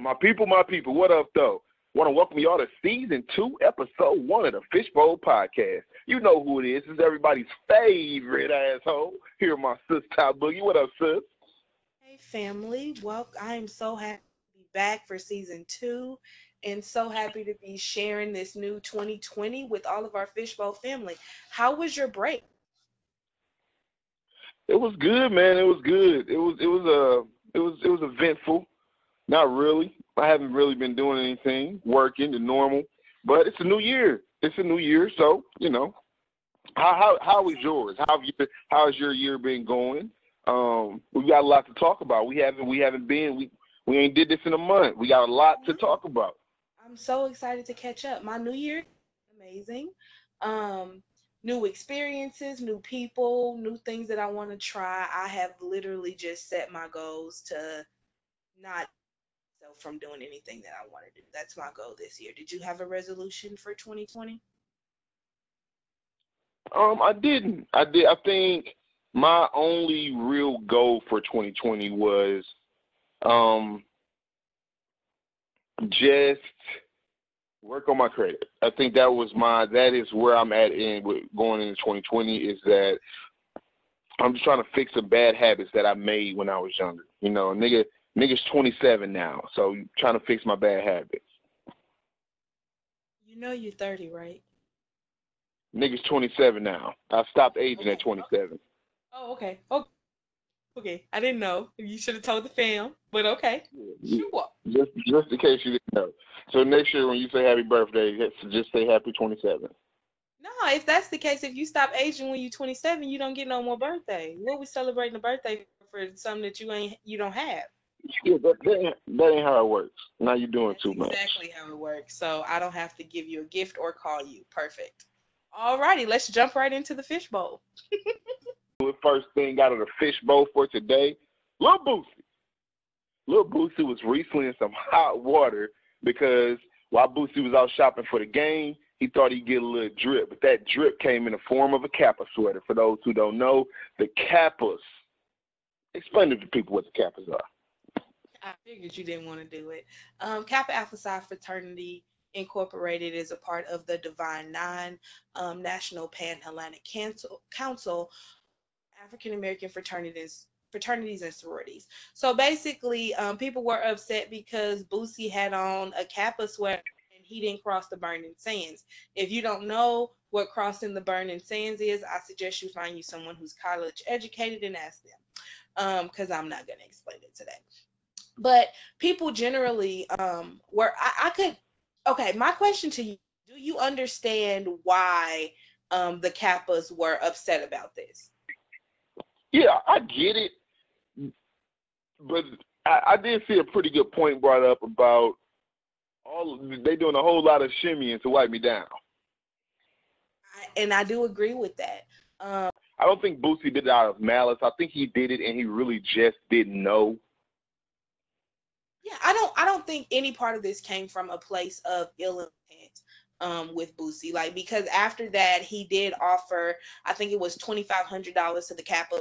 My people, my people, what up, though? Want to welcome y'all to season two, episode one of the Fishbowl Podcast. You know who it is. It's everybody's favorite asshole. Here, my sis, Top Boogie. What up, sis? Hey, family. Well, I am so happy to be back for season two and so happy to be sharing this new 2020 with all of our Fishbowl family. How was your break? It was good, man. It was good. It was it was uh it was it was eventful. Not really. I haven't really been doing anything, working the normal. But it's a new year. It's a new year, so you know. How how how is yours? How you how has your year been going? Um, we got a lot to talk about. We haven't we haven't been we we ain't did this in a month. We got a lot to talk about. I'm so excited to catch up. My new year, amazing. Um, new experiences, new people, new things that I want to try. I have literally just set my goals to not from doing anything that I want to do. That's my goal this year. Did you have a resolution for 2020? Um, I didn't. I did. I think my only real goal for 2020 was um just work on my credit. I think that was my that is where I'm at in with going into 2020 is that I'm just trying to fix some bad habits that I made when I was younger. You know, nigga nigga's 27 now, so trying to fix my bad habits. You know you're 30, right? Nigga's 27 now. I stopped aging okay. at 27. Oh, okay. Oh, okay. I didn't know. You should have told the fam, but okay. Sure. Just, just in case you didn't know. So next year when you say happy birthday, just say happy 27. No, if that's the case, if you stop aging when you're 27, you don't get no more birthday. What we celebrating a birthday for something that you ain't you don't have? Yeah, that, that, ain't, that ain't how it works. Now you're doing that's too much. Exactly how it works. So I don't have to give you a gift or call you. Perfect. Alrighty, let's jump right into the fishbowl. the first thing out of the fishbowl for today, Lil Boosie. Lil Boosie was recently in some hot water because while Boosie was out shopping for the game, he thought he'd get a little drip, but that drip came in the form of a Kappa sweater. For those who don't know, the Kappas. Explain to the people what the Kappas are. I figured you didn't want to do it. Um, Kappa Alpha Psi Fraternity Incorporated is a part of the Divine Nine um, National Pan Hellenic Council, African American fraternities fraternities and sororities. So basically, um, people were upset because Boosie had on a Kappa sweater and he didn't cross the burning sands. If you don't know what crossing the burning sands is, I suggest you find you someone who's college educated and ask them, because um, I'm not going to explain it today. But people generally um, were, I, I could, okay, my question to you, do you understand why um, the Kappas were upset about this? Yeah, I get it but I, I did see a pretty good point brought up about all they doing a whole lot of shimmying to wipe me down. I, and I do agree with that. Um, I don't think Boosie did it out of malice. I think he did it and he really just didn't know. Yeah, I don't. I don't think any part of this came from a place of ill intent um, with Boosie. Like because after that, he did offer. I think it was twenty five hundred dollars to the Kappa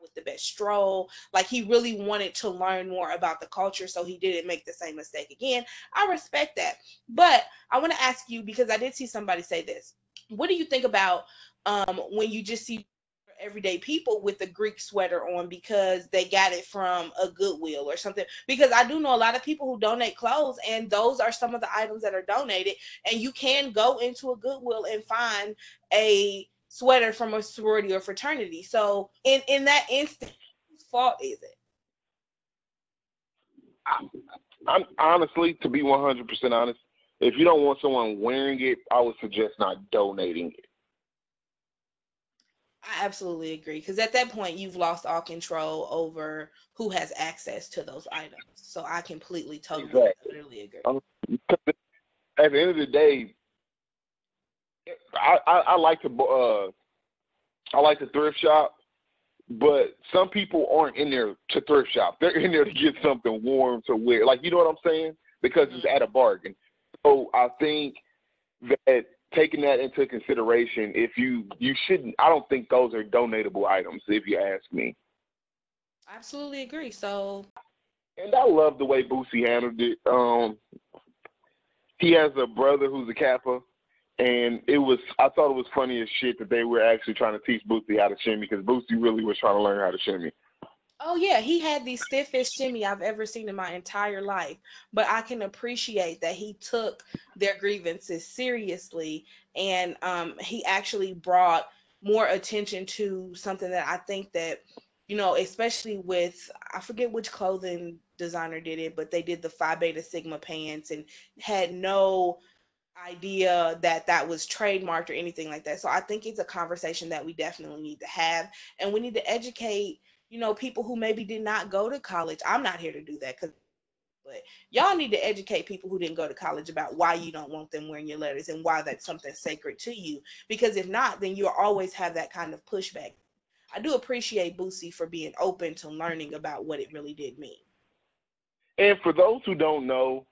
with the best stroll. Like he really wanted to learn more about the culture, so he didn't make the same mistake again. I respect that. But I want to ask you because I did see somebody say this. What do you think about um, when you just see everyday people with the Greek sweater on because they got it from a Goodwill or something. Because I do know a lot of people who donate clothes, and those are some of the items that are donated. And you can go into a Goodwill and find a sweater from a sorority or fraternity. So in in that instance, whose fault is it? I'm honestly, to be 100% honest, if you don't want someone wearing it, I would suggest not donating it. I absolutely agree because at that point you've lost all control over who has access to those items. So I completely, totally, exactly. totally agree. Um, at the end of the day, I, I, I like to uh, I like to thrift shop, but some people aren't in there to thrift shop. They're in there to get something warm to wear. Like you know what I'm saying? Because it's at a bargain. So I think that taking that into consideration, if you you shouldn't, I don't think those are donatable items. If you ask me. Absolutely agree. So and I love the way Boosie handled it. Um, he has a brother who's a Kappa, and it was I thought it was funny as shit that they were actually trying to teach Boosie how to shimmy because Boosie really was trying to learn how to shimmy. Oh yeah, he had the stiffest shimmy I've ever seen in my entire life. But I can appreciate that he took their grievances seriously and um, he actually brought more attention to something that I think that, you know, especially with I forget which clothing designer did it, but they did the Phi Beta Sigma pants and had no idea that that was trademarked or anything like that. So I think it's a conversation that we definitely need to have and we need to educate you know, people who maybe did not go to college. I'm not here to do that because but y'all need to educate people who didn't go to college about why you don't want them wearing your letters and why that's something sacred to you. Because if not, then you'll always have that kind of pushback. I do appreciate Boosie for being open to learning about what it really did mean. And for those who don't know,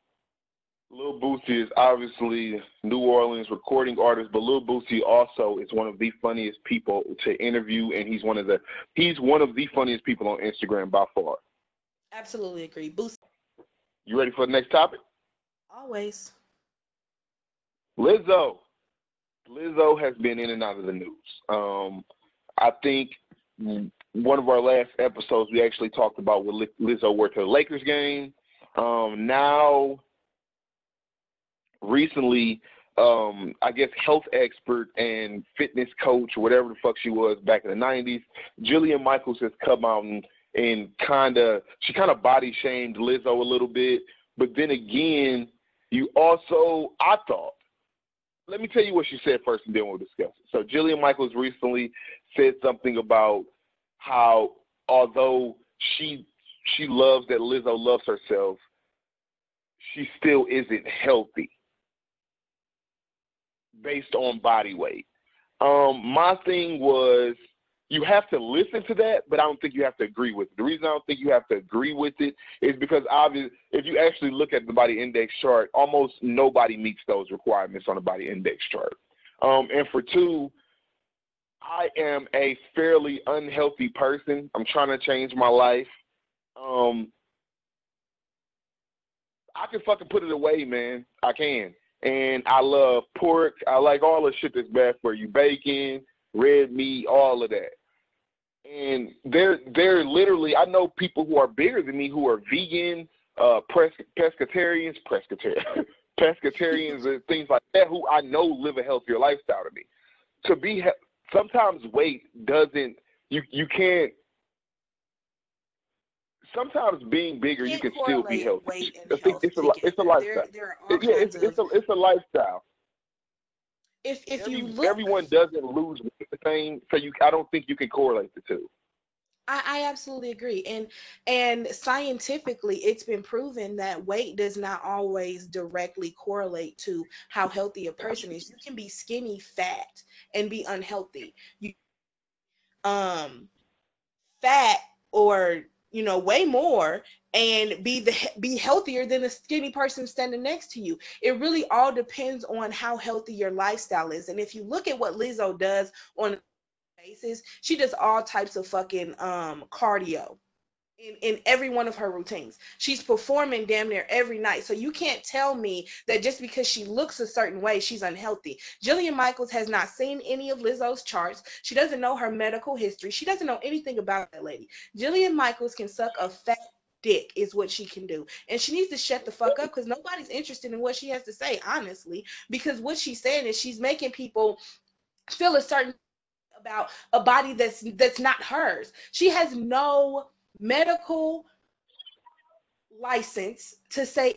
Lil Boosie is obviously New Orleans recording artist, but Lil Boosie also is one of the funniest people to interview, and he's one of the he's one of the funniest people on Instagram by far. Absolutely agree, Boosie. You ready for the next topic? Always. Lizzo. Lizzo has been in and out of the news. Um, I think one of our last episodes we actually talked about when Lizzo went to the Lakers game. Um, now recently, um, I guess health expert and fitness coach, whatever the fuck she was back in the '90s, Jillian Michaels has come out and, and kind of she kind of body shamed Lizzo a little bit, but then again, you also I thought. Let me tell you what she said first, and then we'll discuss it. So Jillian Michaels recently said something about how although she she loves that Lizzo loves herself, she still isn't healthy based on body weight. Um, my thing was you have to listen to that, but I don't think you have to agree with it. The reason I don't think you have to agree with it is because obviously, if you actually look at the body index chart, almost nobody meets those requirements on the body index chart. Um, and for two, I am a fairly unhealthy person. I'm trying to change my life. Um, I can fucking put it away, man. I can and I love pork. I like all the shit that's bad for you, bacon, red meat, all of that. And they're they're literally I know people who are bigger than me who are vegan, uh, pres- pescatarians, pescatarians, pescatarians, and things like that who I know live a healthier lifestyle than me. To be sometimes weight doesn't you you can't sometimes being bigger, you can still be healthy. It's, it's, a, it's a lifestyle. There, there yeah, it's, of... it's, a, it's a lifestyle. If if Every, you look, everyone doesn't lose the same, so you I don't think you can correlate the two. I, I absolutely agree, and and scientifically, it's been proven that weight does not always directly correlate to how healthy a person is. You can be skinny, fat, and be unhealthy. You um fat or you know, way more and be the be healthier than the skinny person standing next to you. It really all depends on how healthy your lifestyle is. And if you look at what Lizzo does on a basis, she does all types of fucking um cardio in, in every one of her routines. She's performing damn near every night. So you can't tell me that just because she looks a certain way, she's unhealthy. Jillian Michaels has not seen any of Lizzo's charts. She doesn't know her medical history. She doesn't know anything about that lady. Jillian Michaels can suck a fat dick is what she can do. And she needs to shut the fuck up because nobody's interested in what she has to say, honestly. Because what she's saying is she's making people feel a certain about a body that's that's not hers. She has no medical license to say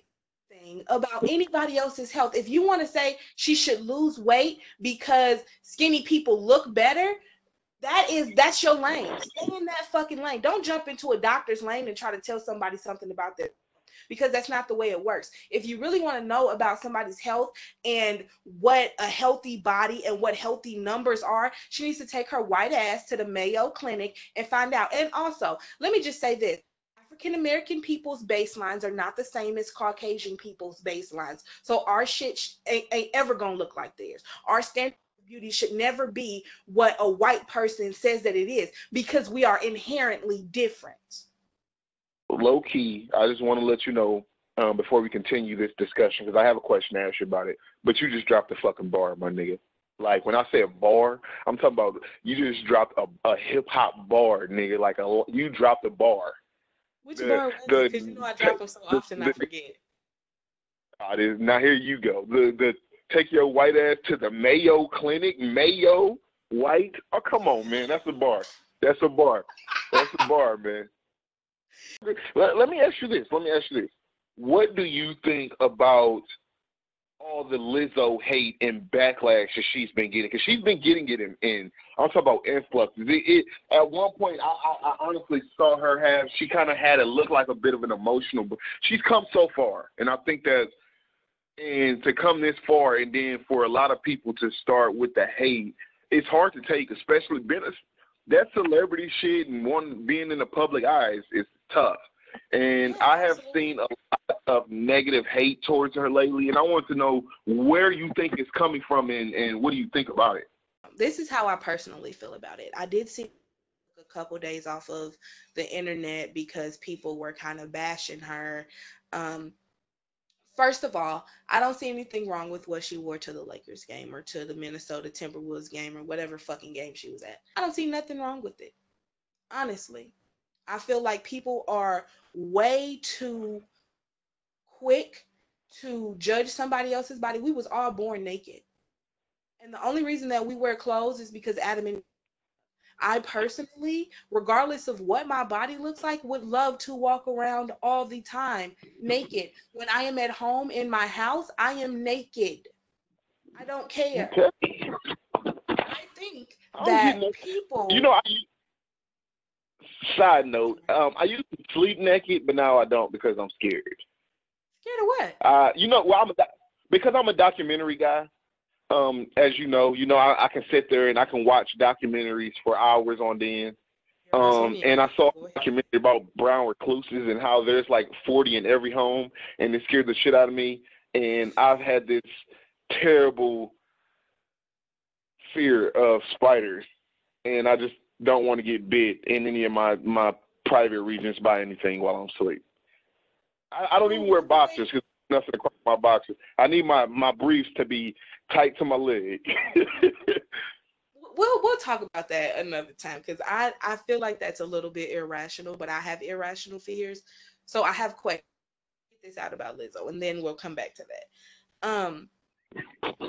anything about anybody else's health. If you want to say she should lose weight because skinny people look better, that is that's your lane. Stay in that fucking lane. Don't jump into a doctor's lane and try to tell somebody something about this because that's not the way it works. If you really want to know about somebody's health and what a healthy body and what healthy numbers are, she needs to take her white ass to the Mayo Clinic and find out. And also, let me just say this. African American people's baselines are not the same as Caucasian people's baselines. So our shit ain't, ain't ever gonna look like theirs. Our standard of beauty should never be what a white person says that it is because we are inherently different. Low key, I just want to let you know um, before we continue this discussion because I have a question to ask you about it. But you just dropped the fucking bar, my nigga. Like when I say a bar, I'm talking about you just dropped a, a hip hop bar, nigga. Like a you dropped a bar. Which the, bar was it? Because you know I drop them so often the, I forget. Uh, now here you go. The the take your white ass to the Mayo Clinic, Mayo White. Oh come on, man, that's a bar. That's a bar. That's a bar, man. Let, let me ask you this. Let me ask you this. What do you think about all the Lizzo hate and backlash that she's been getting? Because she's been getting it in, in I'm talking about influxes. It, it, at one point, I, I, I honestly saw her have. She kind of had it look like a bit of an emotional, but she's come so far, and I think that and to come this far, and then for a lot of people to start with the hate, it's hard to take, especially being that celebrity shit and one being in the public eyes is tough. And I have seen a lot of negative hate towards her lately, and I want to know where you think it's coming from and, and what do you think about it? This is how I personally feel about it. I did see a couple days off of the internet because people were kind of bashing her. Um, First of all, I don't see anything wrong with what she wore to the Lakers game or to the Minnesota Timberwolves game or whatever fucking game she was at. I don't see nothing wrong with it. Honestly. I feel like people are way too quick to judge somebody else's body. We was all born naked. And the only reason that we wear clothes is because Adam and I personally, regardless of what my body looks like, would love to walk around all the time naked. When I am at home in my house, I am naked. I don't care. Okay. I think that people. You know, I, side note, um, I used to sleep naked, but now I don't because I'm scared. Scared of what? Uh, you know, well, I'm a, because I'm a documentary guy um, as you know, you know, I, I, can sit there and I can watch documentaries for hours on end. Um, and I saw a documentary about brown recluses and how there's like 40 in every home, and it scared the shit out of me. And I've had this terrible fear of spiders, and I just don't want to get bit in any of my my private regions by anything while I'm asleep. I, I don't even wear boxers because nothing across my boxers. I need my my briefs to be tight to my leg. we'll we'll talk about that another time because I I feel like that's a little bit irrational, but I have irrational fears, so I have questions. Get this out about Lizzo, and then we'll come back to that. Um,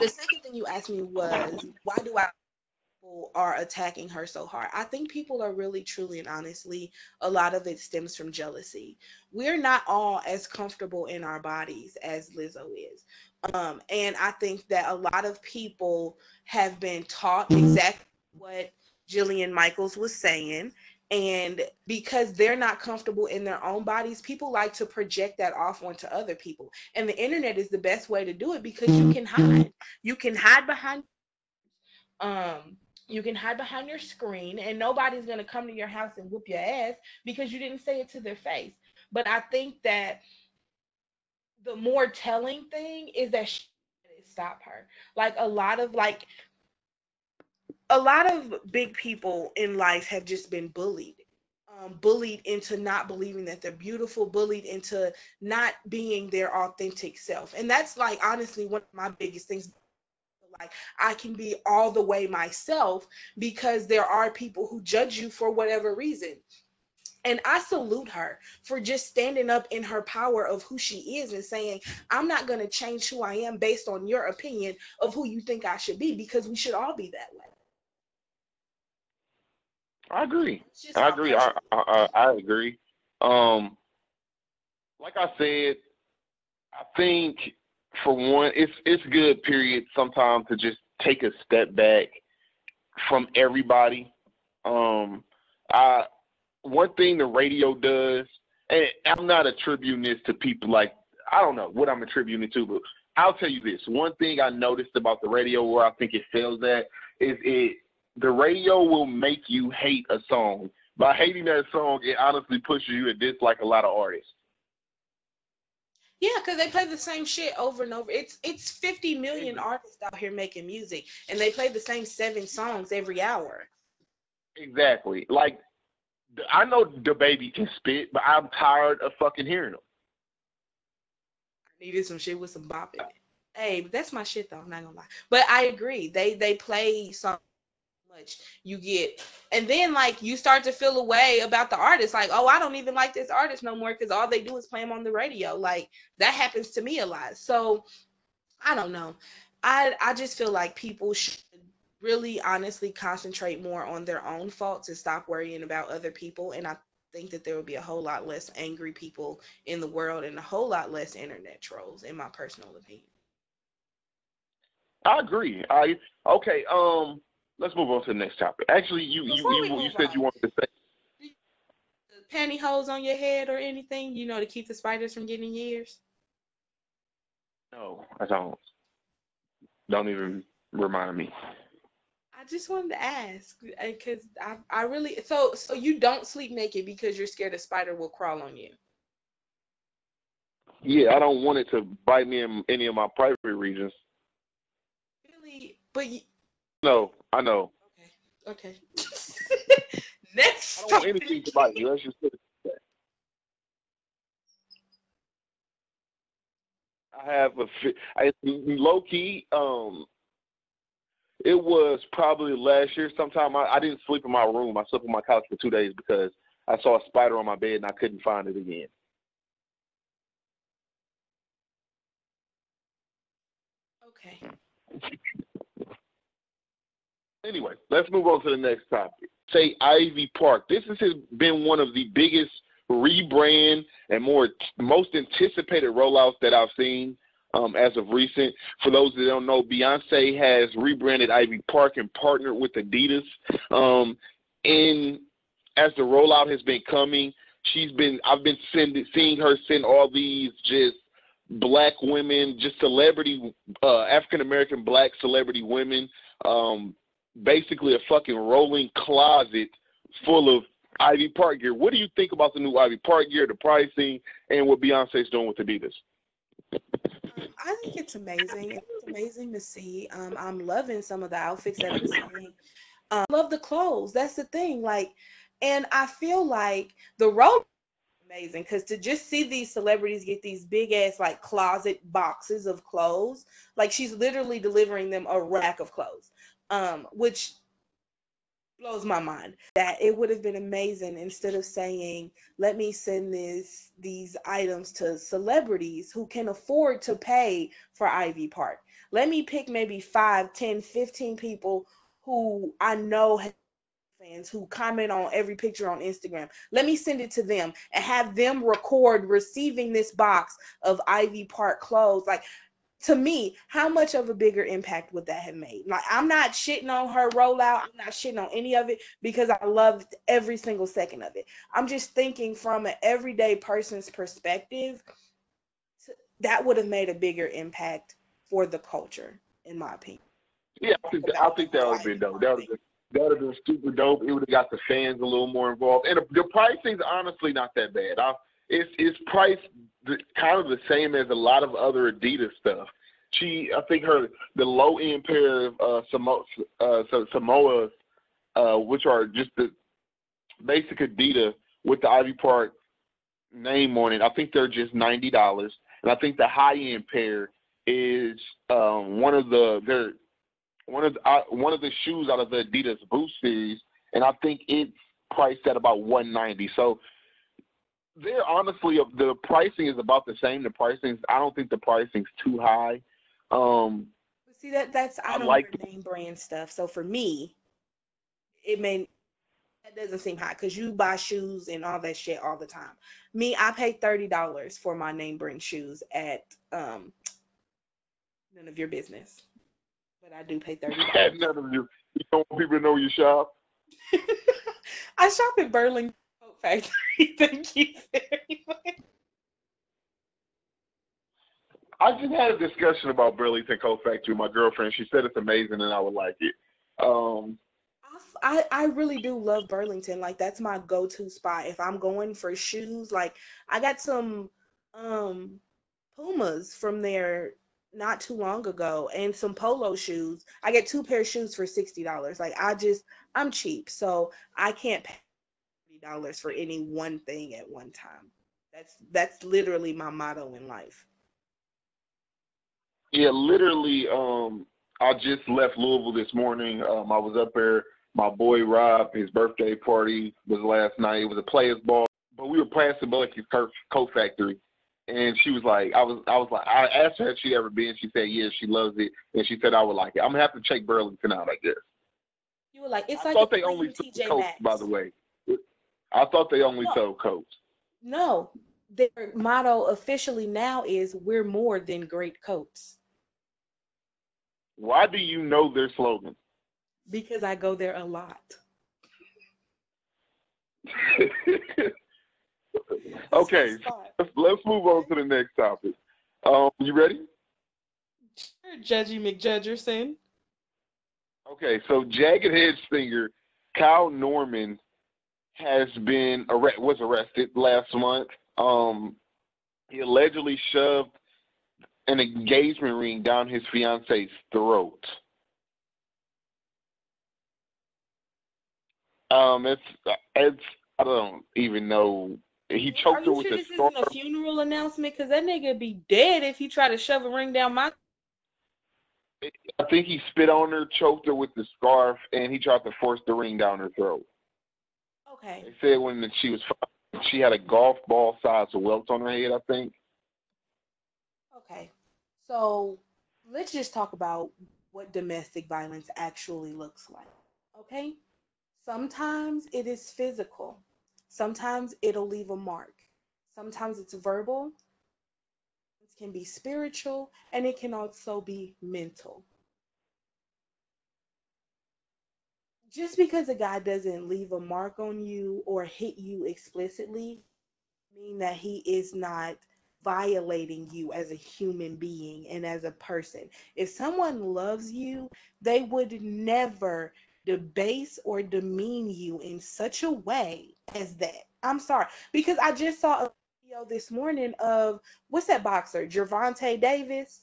the second thing you asked me was why do I people are attacking her so hard. I think people are really, truly, and honestly, a lot of it stems from jealousy. We're not all as comfortable in our bodies as Lizzo is. Um, and I think that a lot of people have been taught exactly what Jillian Michaels was saying. And because they're not comfortable in their own bodies, people like to project that off onto other people. And the internet is the best way to do it because you can hide. You can hide behind um you can hide behind your screen and nobody's going to come to your house and whoop your ass because you didn't say it to their face. But I think that the more telling thing is that she stop her. Like a lot of like a lot of big people in life have just been bullied. Um, bullied into not believing that they're beautiful, bullied into not being their authentic self. And that's like honestly one of my biggest things like I can be all the way myself because there are people who judge you for whatever reason. And I salute her for just standing up in her power of who she is and saying, I'm not going to change who I am based on your opinion of who you think I should be because we should all be that way. I agree. I agree. I, I, I agree. Um, like I said, I think for one, it's it's good. Period. Sometimes to just take a step back from everybody. Um, I one thing the radio does, and I'm not attributing this to people like I don't know what I'm attributing it to, but I'll tell you this. One thing I noticed about the radio where I think it fails at is it the radio will make you hate a song. By hating that song, it honestly pushes you to dislike a lot of artists. Yeah, because they play the same shit over and over. It's it's 50 million artists out here making music, and they play the same seven songs every hour. Exactly. Like I know the baby can spit, but I'm tired of fucking hearing him. I needed some shit with some bop in it. Hey, but that's my shit though. I'm not gonna lie. But I agree. They they play so much. You get, and then like you start to feel a way about the artist. Like, oh, I don't even like this artist no more because all they do is play them on the radio. Like that happens to me a lot. So I don't know. I I just feel like people should really honestly concentrate more on their own faults and stop worrying about other people. And I think that there would be a whole lot less angry people in the world and a whole lot less internet trolls, in my personal opinion. I agree. I okay. Um, let's move on to the next topic. Actually, you you you, you said on, you wanted to say pantyhose on your head or anything, you know, to keep the spiders from getting in your ears. No, I don't. Don't even remind me. I just wanted to ask uh, because I, I really so so you don't sleep naked because you're scared a spider will crawl on you. Yeah, I don't want it to bite me in any of my private regions. Really, but you... no, I know. Okay, okay. Next. I don't want anything to bite me. Let's just put it I have a I, low key. Um, it was probably last year sometime. I, I didn't sleep in my room. I slept on my couch for two days because I saw a spider on my bed and I couldn't find it again. Okay. Anyway, let's move on to the next topic. Say Ivy Park. This has been one of the biggest rebrand and more most anticipated rollouts that I've seen um, as of recent. For those that don't know, Beyonce has rebranded Ivy Park and partnered with Adidas. Um, and as the rollout has been coming, she's been I've been sending seeing her send all these just black women, just celebrity uh, African American black celebrity women, um, basically a fucking rolling closet full of Ivy Park gear. What do you think about the new Ivy Park gear, the pricing, and what Beyonce's doing with Adidas? I think it's amazing. It's amazing to see. Um, I'm loving some of the outfits that I'm seeing. Um, love the clothes. That's the thing. Like, and I feel like the role amazing because to just see these celebrities get these big ass like closet boxes of clothes, like she's literally delivering them a rack of clothes, um, which blows my mind that it would have been amazing instead of saying let me send this these items to celebrities who can afford to pay for ivy park. Let me pick maybe 5 10 15 people who i know fans who comment on every picture on instagram. Let me send it to them and have them record receiving this box of ivy park clothes. Like to me, how much of a bigger impact would that have made? Like, I'm not shitting on her rollout. I'm not shitting on any of it because I loved every single second of it. I'm just thinking from an everyday person's perspective, that would have made a bigger impact for the culture, in my opinion. Yeah, I think, that, I think that would have been dope. That would have that would have been super dope. It would have got the fans a little more involved, and the, pricing's honestly not that bad. I, it's it's priced the, kind of the same as a lot of other Adidas stuff. She, I think her the low end pair of uh, Samo, uh, Samoas, uh, which are just the basic Adidas with the Ivy Park name on it. I think they're just ninety dollars, and I think the high end pair is um, one of the they're one of the, uh, one of the shoes out of the Adidas Boost series, and I think it's priced at about one ninety. So they're honestly the pricing is about the same. The pricing I don't think the pricing's too high. Um, See that that's I, I don't like name brand stuff. So for me, it may that doesn't seem high because you buy shoes and all that shit all the time. Me, I pay thirty dollars for my name brand shoes at um none of your business, but I do pay thirty dollars. none of your. You don't want people to know you shop. I shop at Burlington Factory. Thank you very much. I just had a discussion about Burlington Coat Factory with my girlfriend. She said it's amazing and I would like it. Um, I, I really do love Burlington. Like that's my go-to spot. If I'm going for shoes, like I got some um Pumas from there not too long ago and some polo shoes. I get two pair of shoes for $60. Like I just I'm cheap. So I can't pay dollars for any one thing at one time. That's that's literally my motto in life. Yeah, literally. Um, I just left Louisville this morning. Um, I was up there. My boy Rob, his birthday party was last night. It was a players ball, but we were playing Cibeleki's Coat Factory, and she was like, I was, I was like, I asked her if she'd ever been. She said yes, she loves it, and she said I would like it. I'm gonna have to check Burlington out, I guess. You were like, it's I like thought they only sold coats, by the way. I thought they only no. sold coats. No, their motto officially now is "We're more than great coats." Why do you know their slogan? Because I go there a lot. okay, let's move on to the next topic. Um, you ready? Sure, Judgy McJudgerson. Okay, so Jagged Edge singer Kyle Norman has been arre- was arrested last month. Um, he allegedly shoved an engagement ring down his fiance's throat. Um, it's it's I don't even know. He choked her with sure a this scarf. isn't a funeral announcement because that nigga be dead if he try to shove a ring down my. I think he spit on her, choked her with the scarf, and he tried to force the ring down her throat. Okay. They said when she was she had a golf ball size of welts on her head. I think. Okay. So let's just talk about what domestic violence actually looks like. Okay? Sometimes it is physical, sometimes it'll leave a mark, sometimes it's verbal, it can be spiritual, and it can also be mental. Just because a guy doesn't leave a mark on you or hit you explicitly mean that he is not violating you as a human being and as a person. If someone loves you, they would never debase or demean you in such a way as that. I'm sorry, because I just saw a video this morning of what's that boxer, Gervonta Davis?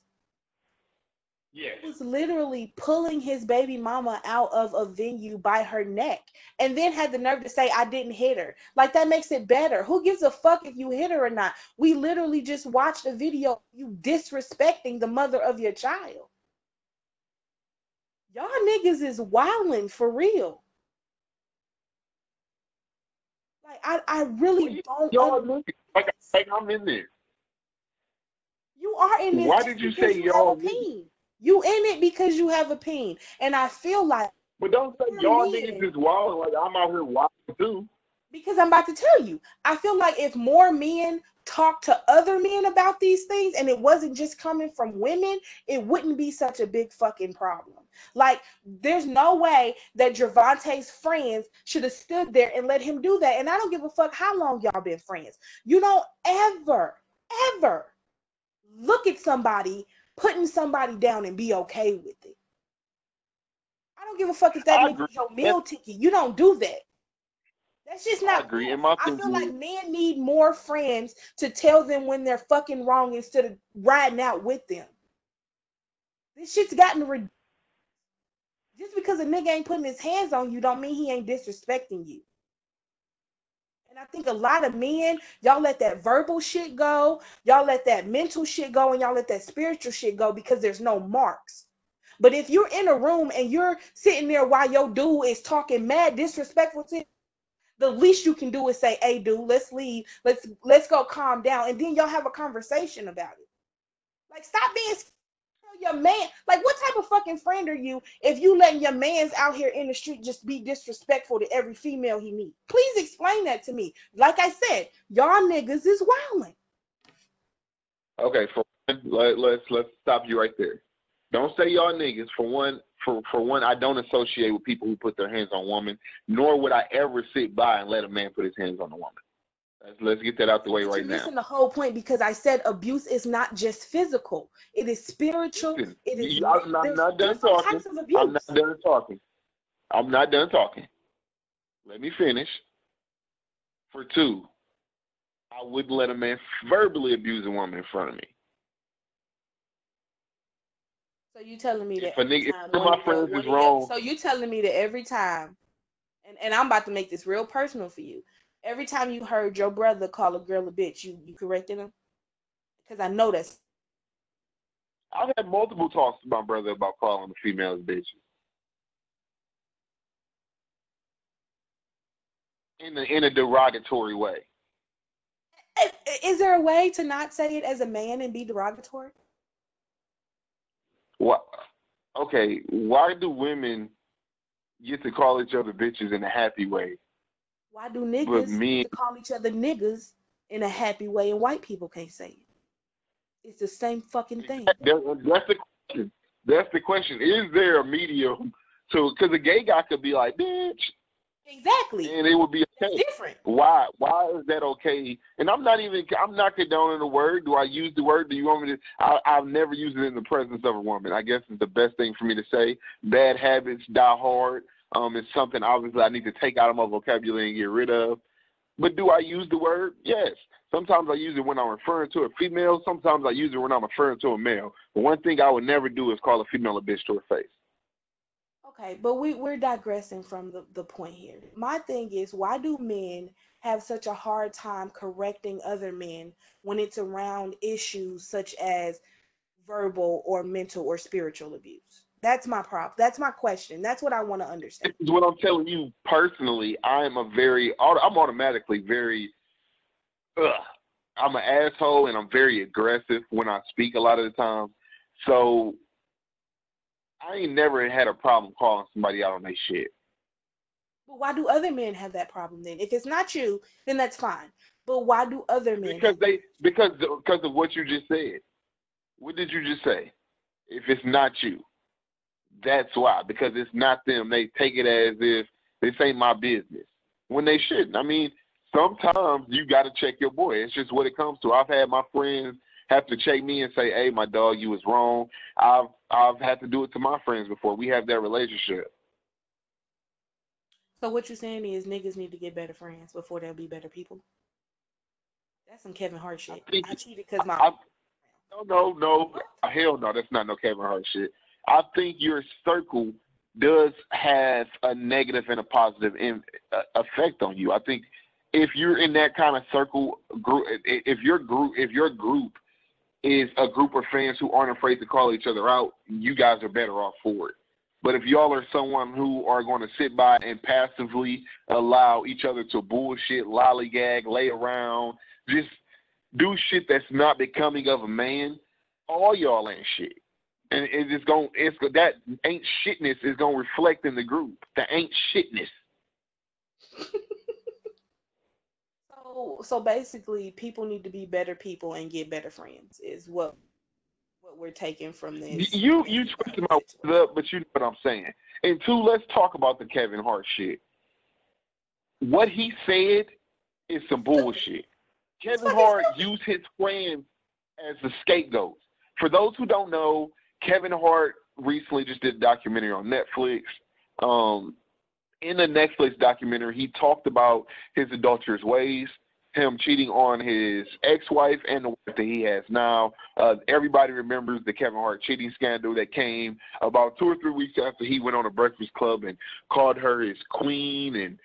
Yes. He was literally pulling his baby mama out of a venue by her neck and then had the nerve to say, I didn't hit her. Like that makes it better. Who gives a fuck if you hit her or not? We literally just watched a video you disrespecting the mother of your child. Y'all niggas is wilding for real. Like I, I really don't. Y'all like, like I'm in there. You are in this. Why did you say y'all? You in it because you have a pain, and I feel like. But don't say y'all niggas is wild. Like I'm out here wild too. Because I'm about to tell you, I feel like if more men talk to other men about these things and it wasn't just coming from women, it wouldn't be such a big fucking problem. Like, there's no way that Gervonta's friends should have stood there and let him do that. And I don't give a fuck how long y'all been friends. You don't ever, ever look at somebody putting somebody down and be okay with it. I don't give a fuck if that nigga's your meal ticket. You don't do that. That's just not. I agree. In my I feel like men need more friends to tell them when they're fucking wrong instead of riding out with them. This shit's gotten ridiculous. Just because a nigga ain't putting his hands on you don't mean he ain't disrespecting you. And I think a lot of men, y'all let that verbal shit go, y'all let that mental shit go, and y'all let that spiritual shit go because there's no marks. But if you're in a room and you're sitting there while your dude is talking mad disrespectful to you, the least you can do is say, "Hey, dude, let's leave. Let's let's go calm down," and then y'all have a conversation about it. Like, stop being your man. Like, what type of fucking friend are you if you letting your man's out here in the street just be disrespectful to every female he meets? Please explain that to me. Like I said, y'all niggas is wilding. Okay, for let, let's let's stop you right there. Don't say y'all niggas. For one, for for one, I don't associate with people who put their hands on women, nor would I ever sit by and let a man put his hands on a woman. Let's, let's get that out the way right now. The whole point because I said abuse is not just physical; it is spiritual. Listen, it is. I'm not, not done talking. I'm not done talking. I'm not done talking. Let me finish. For two, I wouldn't let a man verbally abuse a woman in front of me. So you telling me that if, nigga, if one my friends is wrong. So you telling me that every time, and, and I'm about to make this real personal for you. Every time you heard your brother call a girl a bitch, you you corrected him? Because I know that's I've had multiple talks with my brother about calling the females bitches. In a, in a derogatory way. Is there a way to not say it as a man and be derogatory? What? Okay, why do women get to call each other bitches in a happy way? Why do niggas to call each other niggas in a happy way and white people can't say it? It's the same fucking thing. That's the question. That's the question. Is there a medium? So, because a gay guy could be like, bitch, Exactly. And it would be okay. different. Why? Why is that okay? And I'm not even. I'm not condoning the word. Do I use the word? Do you want me to? I, I've never used it in the presence of a woman. I guess it's the best thing for me to say. Bad habits die hard. Um, it's something obviously I need to take out of my vocabulary and get rid of. But do I use the word? Yes. Sometimes I use it when I'm referring to a female. Sometimes I use it when I'm referring to a male. But one thing I would never do is call a female a bitch to her face. Okay, but we, we're digressing from the, the point here. My thing is, why do men have such a hard time correcting other men when it's around issues such as verbal or mental or spiritual abuse? That's my prop. That's my question. That's what I want to understand. This is what I'm telling you personally. I am a very, I'm automatically very, ugh, I'm an asshole and I'm very aggressive when I speak a lot of the time. So I ain't never had a problem calling somebody out on their shit. But why do other men have that problem then? If it's not you, then that's fine. But why do other men? Because they because because of what you just said. What did you just say? If it's not you, that's why. Because it's not them. They take it as if this ain't my business when they shouldn't. I mean, sometimes you got to check your boy. It's just what it comes to. I've had my friends have to check me and say, "Hey, my dog, you was wrong." I've I've had to do it to my friends before. We have that relationship. So what you're saying is niggas need to get better friends before they'll be better people. That's some Kevin Hart shit. I, I cheated because my. I, no, no, no. What? Hell no, that's not no Kevin Hart shit. I think your circle does have a negative and a positive in, uh, effect on you. I think if you're in that kind of circle group, if your group, if your group is a group of fans who aren't afraid to call each other out, you guys are better off for it. But if y'all are someone who are going to sit by and passively allow each other to bullshit, lollygag, lay around, just do shit that's not becoming of a man, all y'all ain't shit. And it's going it's that ain't shitness is gonna reflect in the group. The ain't shitness. So so basically, people need to be better people and get better friends. Is what what we're taking from this. You you twisted my words up, but you know what I'm saying. And two, let's talk about the Kevin Hart shit. What he said is some bullshit. Kevin Hart used his friends as the scapegoats. For those who don't know, Kevin Hart recently just did a documentary on Netflix. Um, in the Netflix documentary, he talked about his adulterous ways him cheating on his ex-wife and the wife that he has now. Uh, everybody remembers the Kevin Hart cheating scandal that came about two or three weeks after he went on a Breakfast Club and called her his queen and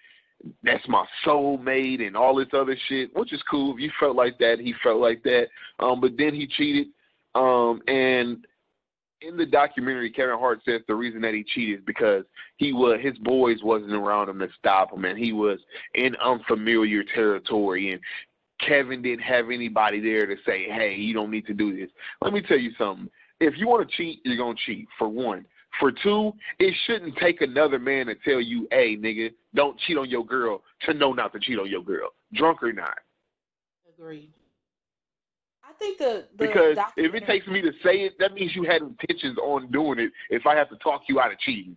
that's my soulmate and all this other shit, which is cool. If you felt like that, he felt like that. Um, but then he cheated. Um, and in the documentary, Kevin Hart says the reason that he cheated is because he was his boys wasn't around him to stop him, and he was in unfamiliar territory, and Kevin didn't have anybody there to say, "Hey, you don't need to do this." Let me tell you something. If you want to cheat, you're gonna cheat. For one. For two, it shouldn't take another man to tell you, "Hey, nigga, don't cheat on your girl," to know not to cheat on your girl, drunk or not. Agreed think the, the because if it takes me to say it, that means you had intentions on doing it. If I have to talk you out of cheating.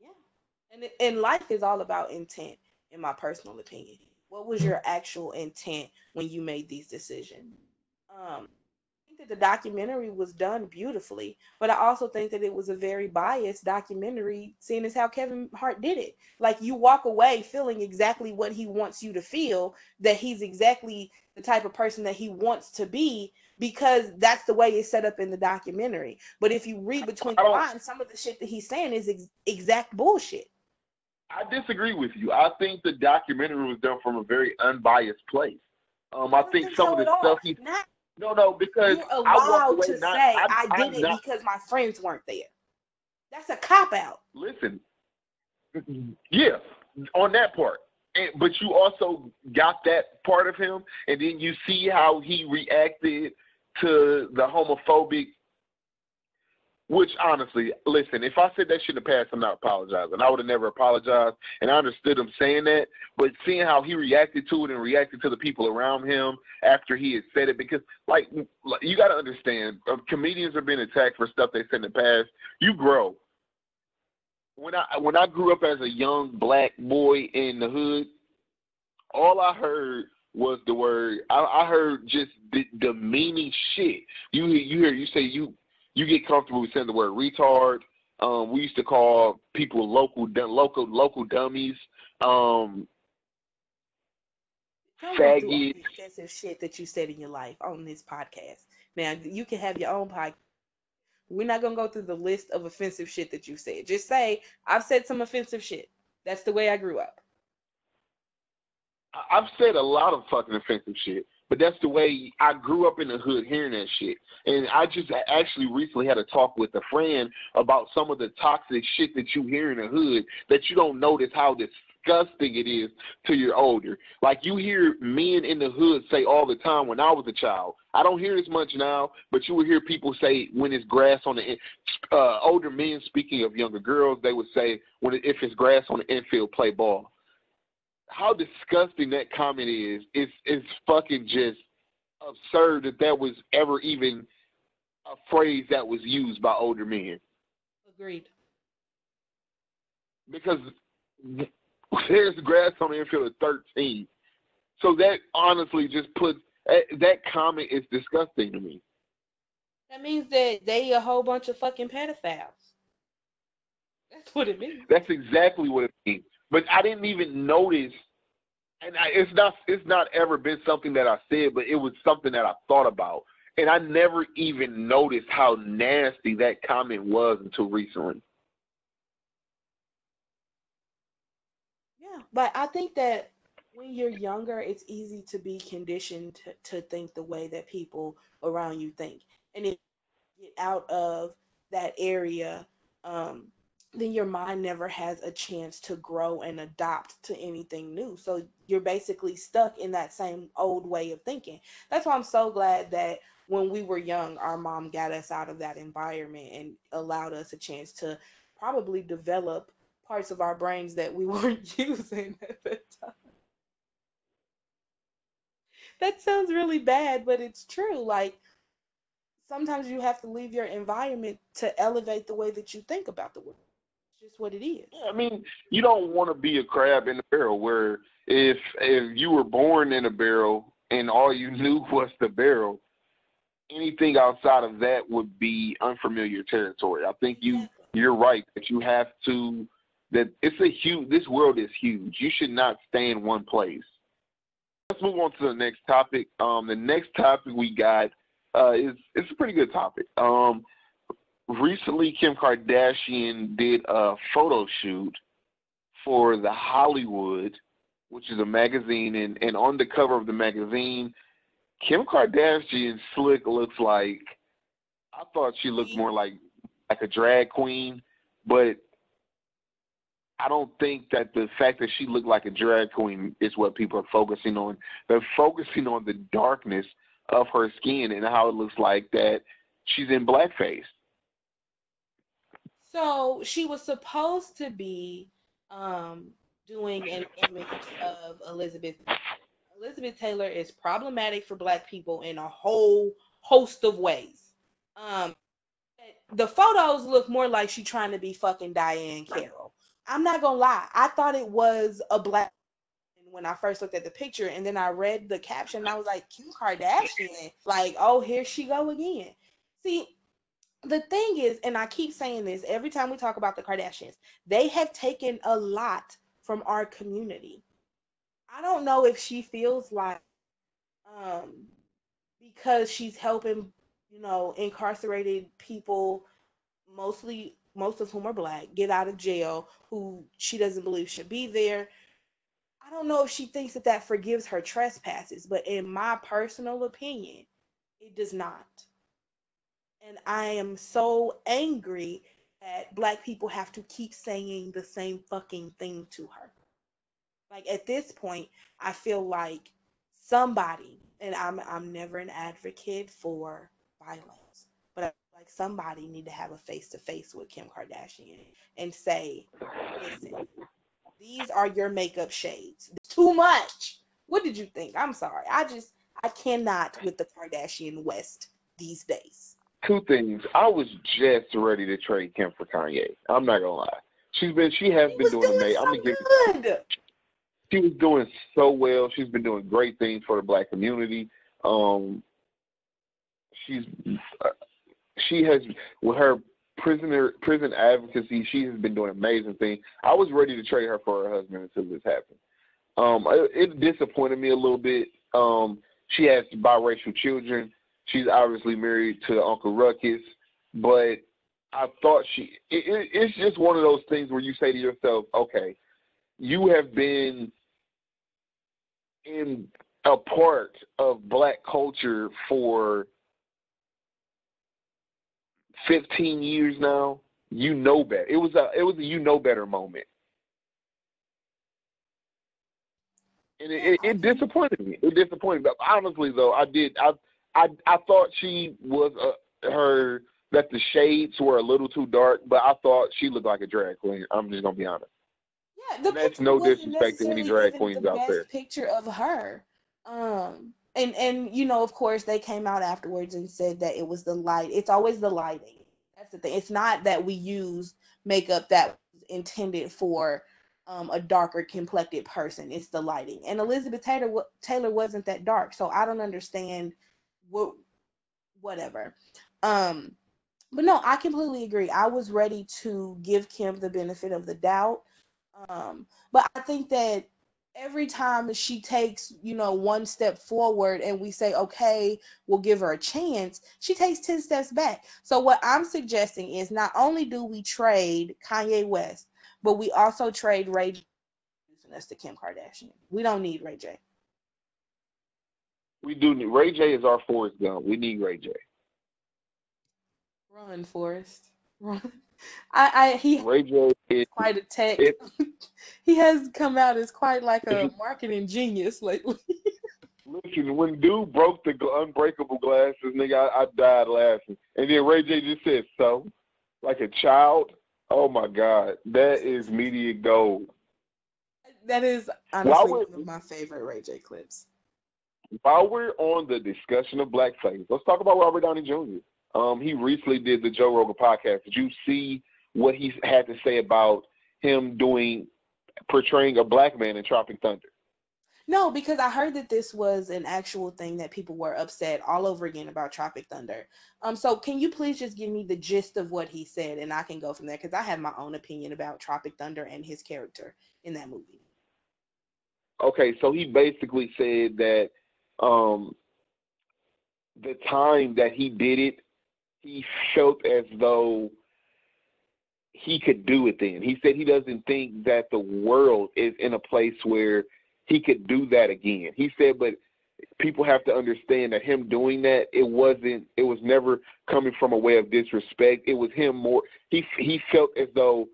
Yeah, and and life is all about intent, in my personal opinion. What was your actual intent when you made these decisions? Um, that the documentary was done beautifully, but I also think that it was a very biased documentary, seeing as how Kevin Hart did it. Like you walk away feeling exactly what he wants you to feel, that he's exactly the type of person that he wants to be, because that's the way it's set up in the documentary. But if you read between the lines, some of the shit that he's saying is ex- exact bullshit. I disagree with you. I think the documentary was done from a very unbiased place. Um, I think some of the stuff he not, no no because you're I allowed to not, say I'm- I I'm did it not- because my friends weren't there. That's a cop out. listen. Yeah, on that part. And, but you also got that part of him, and then you see how he reacted to the homophobic. Which honestly, listen, if I said that shit in the past, I'm not apologizing. I would have never apologized, and I understood him saying that. But seeing how he reacted to it and reacted to the people around him after he had said it, because like, you got to understand, uh, comedians are being attacked for stuff they said in the past. You grow. When I when I grew up as a young black boy in the hood, all I heard was the word. I, I heard just the, demeaning shit. You you hear you say you you get comfortable with saying the word retard. Um, we used to call people local local local dummies. Um, Don't go through all offensive shit that you said in your life on this podcast. Now you can have your own podcast. We're not gonna go through the list of offensive shit that you said. Just say I've said some offensive shit. That's the way I grew up. I've said a lot of fucking offensive shit, but that's the way I grew up in the hood hearing that shit. And I just actually recently had a talk with a friend about some of the toxic shit that you hear in the hood that you don't notice how disgusting it is till you're older. Like you hear men in the hood say all the time when I was a child. I don't hear this much now, but you would hear people say when it's grass on the uh, older men speaking of younger girls, they would say when if it's grass on the infield, play ball how disgusting that comment is is is fucking just absurd that that was ever even a phrase that was used by older men Agreed. because there's grass on the infield at 13 so that honestly just puts that, that comment is disgusting to me That means that they a whole bunch of fucking pedophiles. That's what it means. that's exactly what it means but i didn't even notice and I, it's not it's not ever been something that i said but it was something that i thought about and i never even noticed how nasty that comment was until recently Yeah, but I think that when you're younger, it's easy to be conditioned to, to think the way that people around you think. And if you get out of that area, um, then your mind never has a chance to grow and adopt to anything new. So you're basically stuck in that same old way of thinking. That's why I'm so glad that when we were young, our mom got us out of that environment and allowed us a chance to probably develop parts of our brains that we weren't using at the time. That sounds really bad, but it's true. Like sometimes you have to leave your environment to elevate the way that you think about the world. Just what it is. I mean, you don't want to be a crab in a barrel where if if you were born in a barrel and all you knew was the barrel, anything outside of that would be unfamiliar territory. I think you Exactly. you're right that you have to that it's a huge this world is huge. You should not stay in one place. Let's move on to the next topic. Um the next topic we got uh is it's a pretty good topic. Um recently Kim Kardashian did a photo shoot for the Hollywood, which is a magazine and, and on the cover of the magazine, Kim Kardashian slick looks like I thought she looked more like like a drag queen, but I don't think that the fact that she looked like a drag queen is what people are focusing on. They're focusing on the darkness of her skin and how it looks like that she's in blackface. So she was supposed to be um, doing an image of Elizabeth. Elizabeth Taylor is problematic for Black people in a whole host of ways. Um, the photos look more like she trying to be fucking Diahann Carroll. I'm not gonna lie, I thought it was a black when I first looked at the picture, and then I read the caption, I was like, Kim Kardashian, like, oh, here she go again. See, the thing is, and I keep saying this every time we talk about the Kardashians, they have taken a lot from our community. I don't know if she feels like um because she's helping, you know, incarcerated people, mostly most of whom are black, get out of jail, who she doesn't believe should be there. I don't know if she thinks that that forgives her trespasses, but in my personal opinion, it does not. And I am so angry that black people have to keep saying the same fucking thing to her. Like at this point, I feel like somebody, and I'm I'm never an advocate for violence, but like somebody need to have a face to face with Kim Kardashian and say, listen, these are your makeup shades. Too much. What did you think? I'm sorry. I just I cannot with the Kardashian West these days. Two things. I was just ready to trade Kim for Kanye. I'm not gonna lie. She's been she has She been doing doing amazing. so I'm gonna give good. she was doing so well. She's been doing great things for the black community. Um, she's uh, she has with her prisoner prison advocacy. She has been doing amazing things. I was ready to trade her for her husband until this happened. Um, it, it disappointed me a little bit. Um, she has biracial children. She's obviously married to Uncle Ruckus, but I thought she. It, it, it's just one of those things where you say to yourself, okay, you have been in a part of black culture for 15 years now you know better. It was a it was a you know better moment. And it, it, it disappointed me. It disappointed me. But honestly though i did i i i thought she was uh her that the shades were a little too dark but i thought she looked like a drag queen i'm just gonna be honest Yeah, the That's no disrespect to any drag queens the out there. Picture of her, um, and and you know, of course, they came out afterwards and said that it was the light. It's always the lighting. That's the thing. It's not that we use makeup that was intended for um, a darker complected person. It's the lighting. And Elizabeth Taylor Taylor wasn't that dark, so I don't understand what whatever. Um, but no, I completely agree. I was ready to give Kim the benefit of the doubt. Um, but I think that every time she takes, you know, one step forward and we say, okay, we'll give her a chance, she takes 10 steps back. So what I'm suggesting is not only do we trade Kanye West, but we also trade Ray J us to Kim Kardashian. We don't need Ray J. we do need ray j is our forrest gump we need ray j Run, Forrest. Run. I, I he ray j is quite a tech. It- he has come out as quite like a marketing genius lately. Listen, when dude broke the unbreakable glasses, nigga, I, I died laughing. And then Ray J just said, "So, like a child." Oh my God, that is media gold. that is honestly would- one of my favorite Ray J clips. While we're on the discussion of blackface, let's talk about Robert Downey Jr. Um, he recently did the Joe Rogan podcast. Did you see what he had to say about him doing portraying a black man in Tropic Thunder? No, because I heard that this was an actual thing that people were upset all over again about Tropic Thunder. Um, so can you please just give me the gist of what he said, and I can go from there because I have my own opinion about Tropic Thunder and his character in that movie. Okay, so he basically said that um, the time that he did it, he felt as though he could do it then. He said he doesn't think that the world is in a place where he could do that again. He said, but people have to understand that him doing that, it wasn't, it was never coming from a way of disrespect. It was him more, he, he felt as though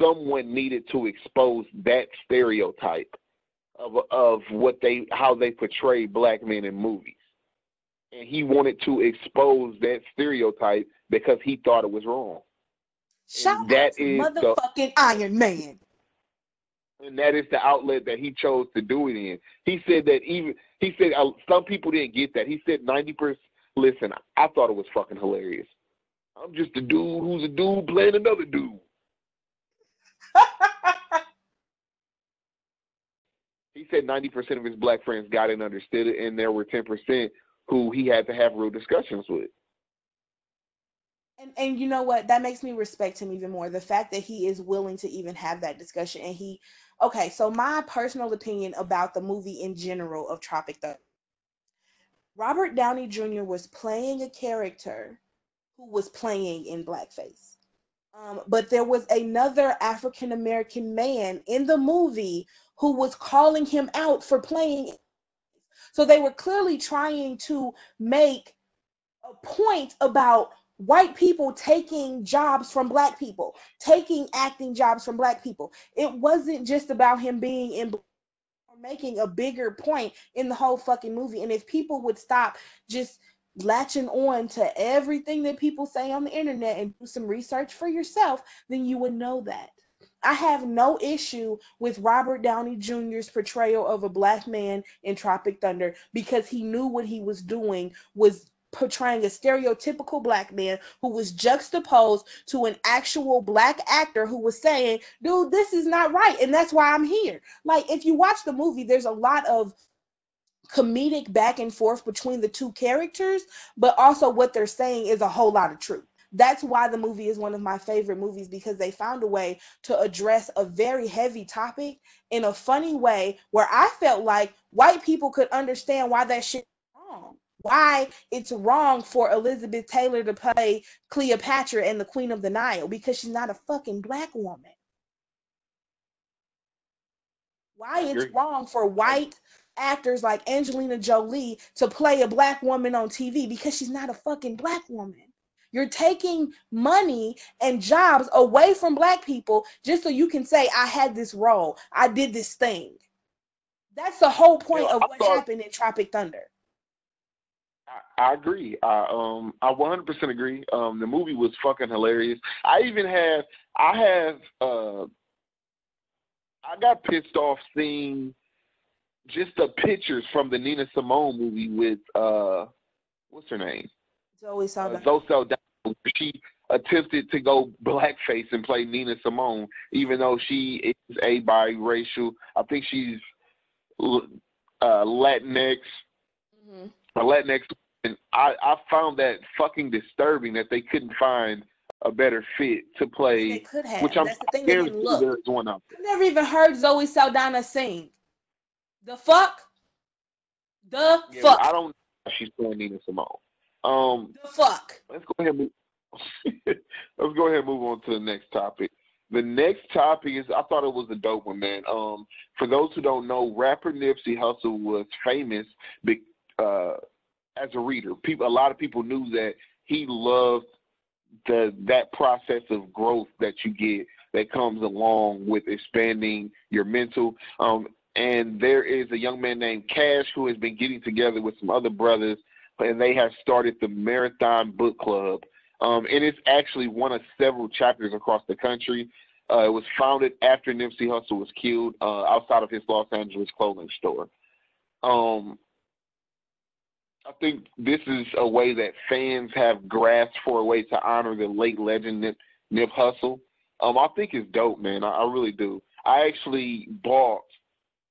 someone needed to expose that stereotype of of what they how they portray black men in movies. And he wanted to expose that stereotype because he thought it was wrong. Shout that is the- motherfucking Iron Man. And that is the outlet that he chose to do it in. He said that even he said uh, some people didn't get that. He said ninety percent. Listen, I thought it was fucking hilarious. I'm just a dude who's a dude playing another dude. He said ninety percent of his black friends got it and understood it, and there were ten percent who he had to have real discussions with. And and you know what? That makes me respect him even more. The fact that he is willing to even have that discussion and he okay, so my personal opinion about the movie in general of Tropic Thunder. Robert Downey Jr. was playing a character who was playing in blackface. Um, but there was another African American man in the movie who was calling him out for playing. So they were clearly trying to make a point about white people taking jobs from black people, taking acting jobs from black people. It wasn't just about him being in making a bigger point in the whole fucking movie. And if people would stop just latching on to everything that people say on the internet and do some research for yourself, then you would know that. I have no issue with Robert Downey Jr.'s portrayal of a black man in Tropic Thunder because he knew what he was doing was portraying a stereotypical black man who was juxtaposed to an actual black actor who was saying, dude, this is not right. And that's why I'm here. Like, if you watch the movie, there's a lot of comedic back and forth between the two characters, but also what they're saying is a whole lot of truth. That's why the movie is one of my favorite movies because they found a way to address a very heavy topic in a funny way where I felt like white people could understand why that shit wrong. Why it's wrong for Elizabeth Taylor to play Cleopatra and the Queen of the Nile because she's not a fucking black woman. Why it's wrong for white actors like Angelina Jolie to play a black woman on TV because she's not a fucking black woman. You're taking money and jobs away from black people just so you can say, I had this role, I did this thing. That's the whole point of what thought, happened in Tropic Thunder. I, I agree. I um I 100% agree. Um the movie was fucking hilarious. I even have I have uh I got pissed off seeing just the pictures from the Nina Simone movie with uh what's her name? Zoe Saldana. Uh, Zoe Saldana. She attempted to go blackface and play Nina Simone, even though she is a biracial. I think she's uh, Latinx, mm-hmm. a Latinx. And I, I found that fucking disturbing that they couldn't find a better fit to play. They could have. Which I'm That's the thing. They didn't look. I never even heard Zoe Saldana sing. The fuck? The yeah, fuck? I don't know she's playing Nina Simone. Um, the fuck? Let's go ahead and move. let's go ahead and move on to the next topic. The next topic is I thought it was a dope one, man. Um, for those who don't know, rapper Nipsey Hussle was famous uh, as a reader. People, a lot of people knew that he loved the that process of growth that you get that comes along with expanding your mental. Um, and there is a young man named Cash who has been getting together with some other brothers, and they have started the Marathon Book Club. Um, and it's actually one of several chapters across the country. Uh, it was founded after Nipsey Hussle was killed uh, outside of his Los Angeles clothing store. Um, I think this is a way that fans have grasped for a way to honor the late legend Nip, Nip Hussle. Um, I think it's dope, man. I, I really do. I actually bought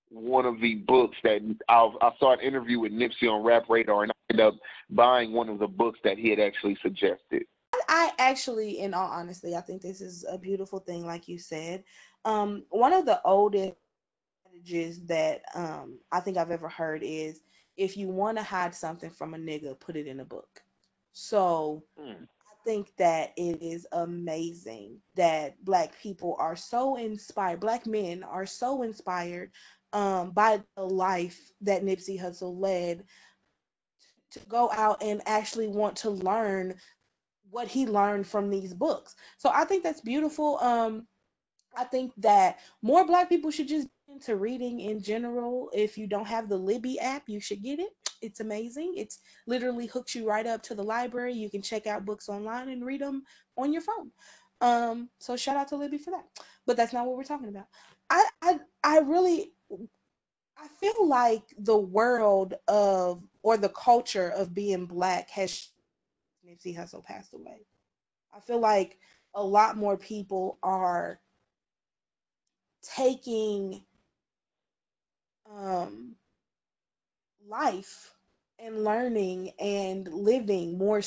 one of the books that I, I saw an interview with Nipsey on Rap Radar, and I ended up buying one of the books that he had actually suggested. I actually, in all honesty, I think this is a beautiful thing, like you said. Um, one of the oldest adage that um, I think I've ever heard is if you want to hide something from a nigga, put it in a book. So mm. I think that it is amazing that black people are so inspired, black men are so inspired um, by the life that Nipsey Hussle led to go out and actually want to learn what he learned from these books. So I think that's beautiful. Um, I think that more black people should just get into reading in general. If you don't have the Libby app, you should get it. It's amazing. It's literally hooks you right up to the library. You can check out books online and read them on your phone. Um, so shout out to Libby for that. But that's not what we're talking about. I I, I really I feel like the world of or the culture of being black has Nipsey Hussle passed away. I feel like a lot more people are taking um, life and learning and living more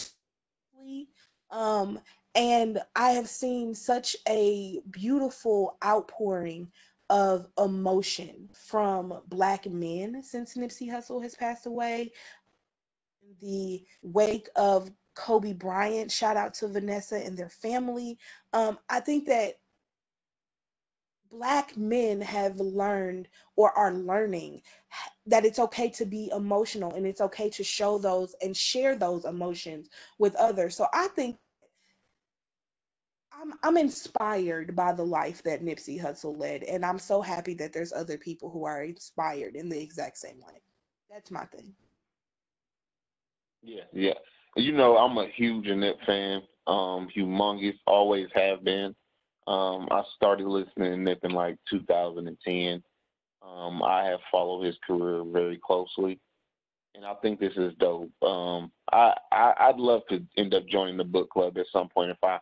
um, and I have seen such a beautiful outpouring of emotion from black men since Nipsey Hussle has passed away. The wake of Kobe Bryant. Shout out to Vanessa and their family. Um, I think that black men have learned or are learning that it's okay to be emotional and it's okay to show those and share those emotions with others. So I think I'm I'm inspired by the life that Nipsey Hussle led, and I'm so happy that there's other people who are inspired in the exact same way. That's my thing. Yeah, yeah. You know, I'm a huge Nip fan. Um, humongous, always have been. Um, I started listening to Nip in like 2010. Um, I have followed his career very closely, and I think this is dope. Um, I, I I'd love to end up joining the book club at some point if I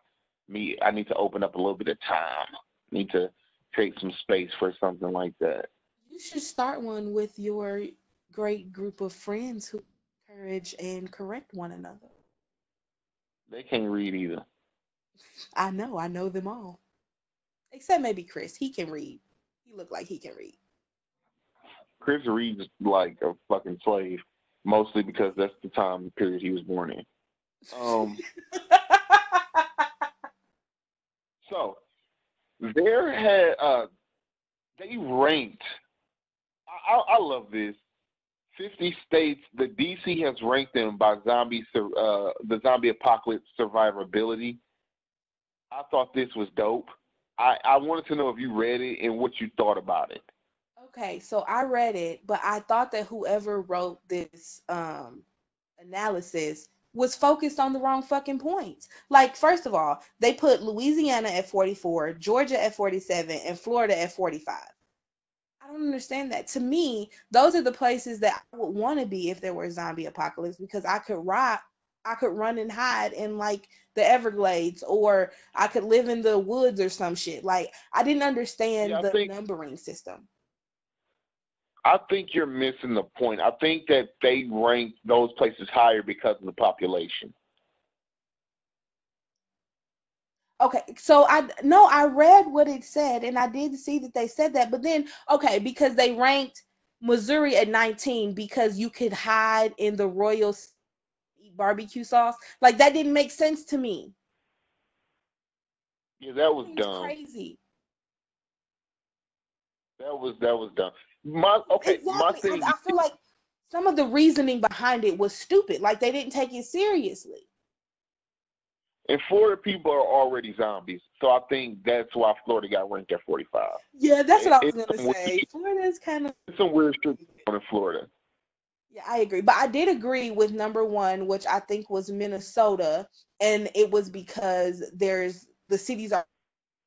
me I need to open up a little bit of time. Need to create some space for something like that. You should start one with your great group of friends who and correct one another. They can't read either. I know, I know them all. Except maybe Chris. He can read. He look like he can read. Chris reads like a fucking slave, mostly because that's the time period he was born in. Um So there had uh, they ranked. I, I love this. Fifty states. The DC has ranked them by zombie uh, the zombie apocalypse survivability. I thought this was dope. I, I wanted to know if you read it and what you thought about it. Okay, so I read it, but I thought that whoever wrote this um, analysis was focused on the wrong fucking points. Like, first of all, they put Louisiana at 44, Georgia at 47, and Florida at 45. I don't understand that. To me, those are the places that I would want to be if there were a zombie apocalypse because I could rock, I could run and hide in like the Everglades or I could live in the woods or some shit. Like I didn't understand yeah, the think, numbering system. I think you're missing the point. I think that they rank those places higher because of the population. Okay, so I no, I read what it said, and I did see that they said that. But then, okay, because they ranked Missouri at 19 because you could hide in the royal barbecue sauce. Like that didn't make sense to me. Yeah, that was dumb. Crazy. That was that was dumb. My okay, exactly. my thing. I, I feel like some of the reasoning behind it was stupid. Like they didn't take it seriously. And Florida people are already zombies, so I think that's why Florida got ranked at 45. Yeah, that's what I was gonna say. Florida is kind of it's some weird shit in Florida. Yeah, I agree, but I did agree with number one, which I think was Minnesota, and it was because there's the cities are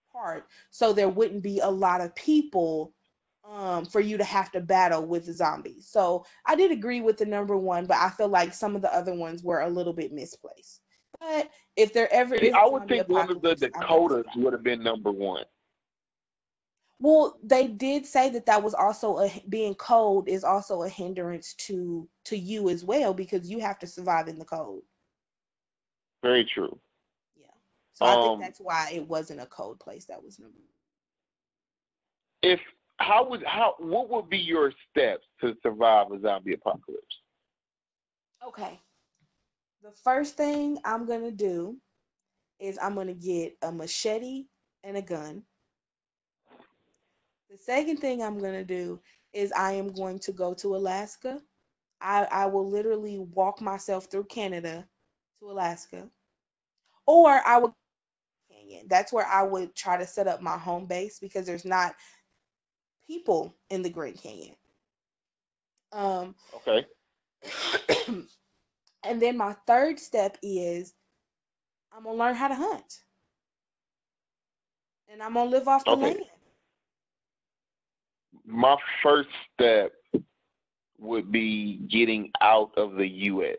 apart, so there wouldn't be a lot of people um, for you to have to battle with zombies. So I did agree with the number one, but I feel like some of the other ones were a little bit misplaced. But if there ever See, I would think one of the Dakotas would have been number one. Well, they did say that that was also a being cold is also a hindrance to to you as well because you have to survive in the cold. Very true. Yeah. So um, I think um, that's why it wasn't a cold place that was number. One. If how would how what would be your steps to survive a zombie apocalypse? Okay. The first thing I'm gonna do is I'm gonna get a machete and a gun. The second thing I'm gonna do is I am going to go to Alaska. I, I will literally walk myself through Canada to Alaska. Or I would Canyon. That's where I would try to set up my home base because there's not people in the Grand Canyon. Um, okay. and then my third step is I'm gonna learn how to hunt, and I'm gonna live off the okay. land. My first step would be getting out of the U.S.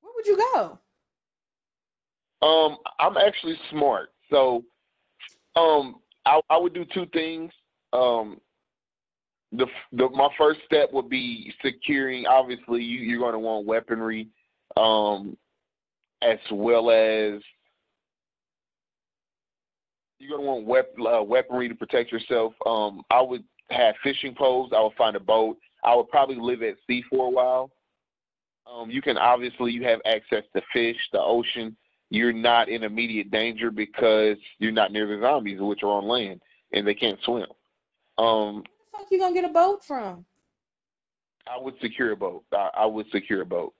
Where would you go? Um, I'm actually smart, so um, I, I would do two things um, the, the my first step would be securing. Obviously, you, you're going to want weaponry, um, as well as you're going to want wep- uh, weaponry to protect yourself. Um, I would have fishing poles. I would find a boat. I would probably live at sea for a while. Um, you can obviously you have access to fish, the ocean. You're not in immediate danger because you're not near the zombies, which are on land and they can't swim. Um, fuck you gonna get a boat from? I would secure a boat. I, I would secure a boat.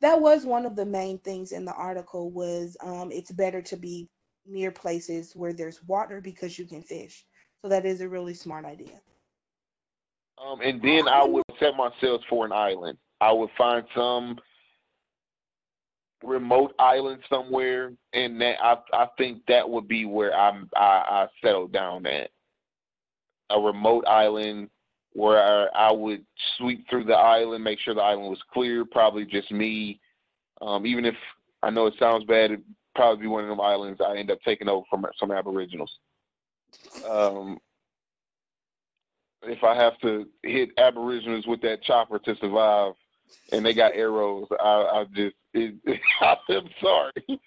That was one of the main things in the article was um, it's better to be near places where there's water because you can fish. So that is a really smart idea. Um, and then I would set myself for an island. I would find some remote island somewhere, and that I I think that would be where I'm I, I settle down at a remote island where I, I would sweep through the island, make sure the island was clear, probably just me. Um, even if I know it sounds bad, it'd probably be one of them islands I end up taking over from some Aboriginals. Um, if I have to hit Aboriginals with that chopper to survive, and they got arrows, I, I just it, I'm sorry.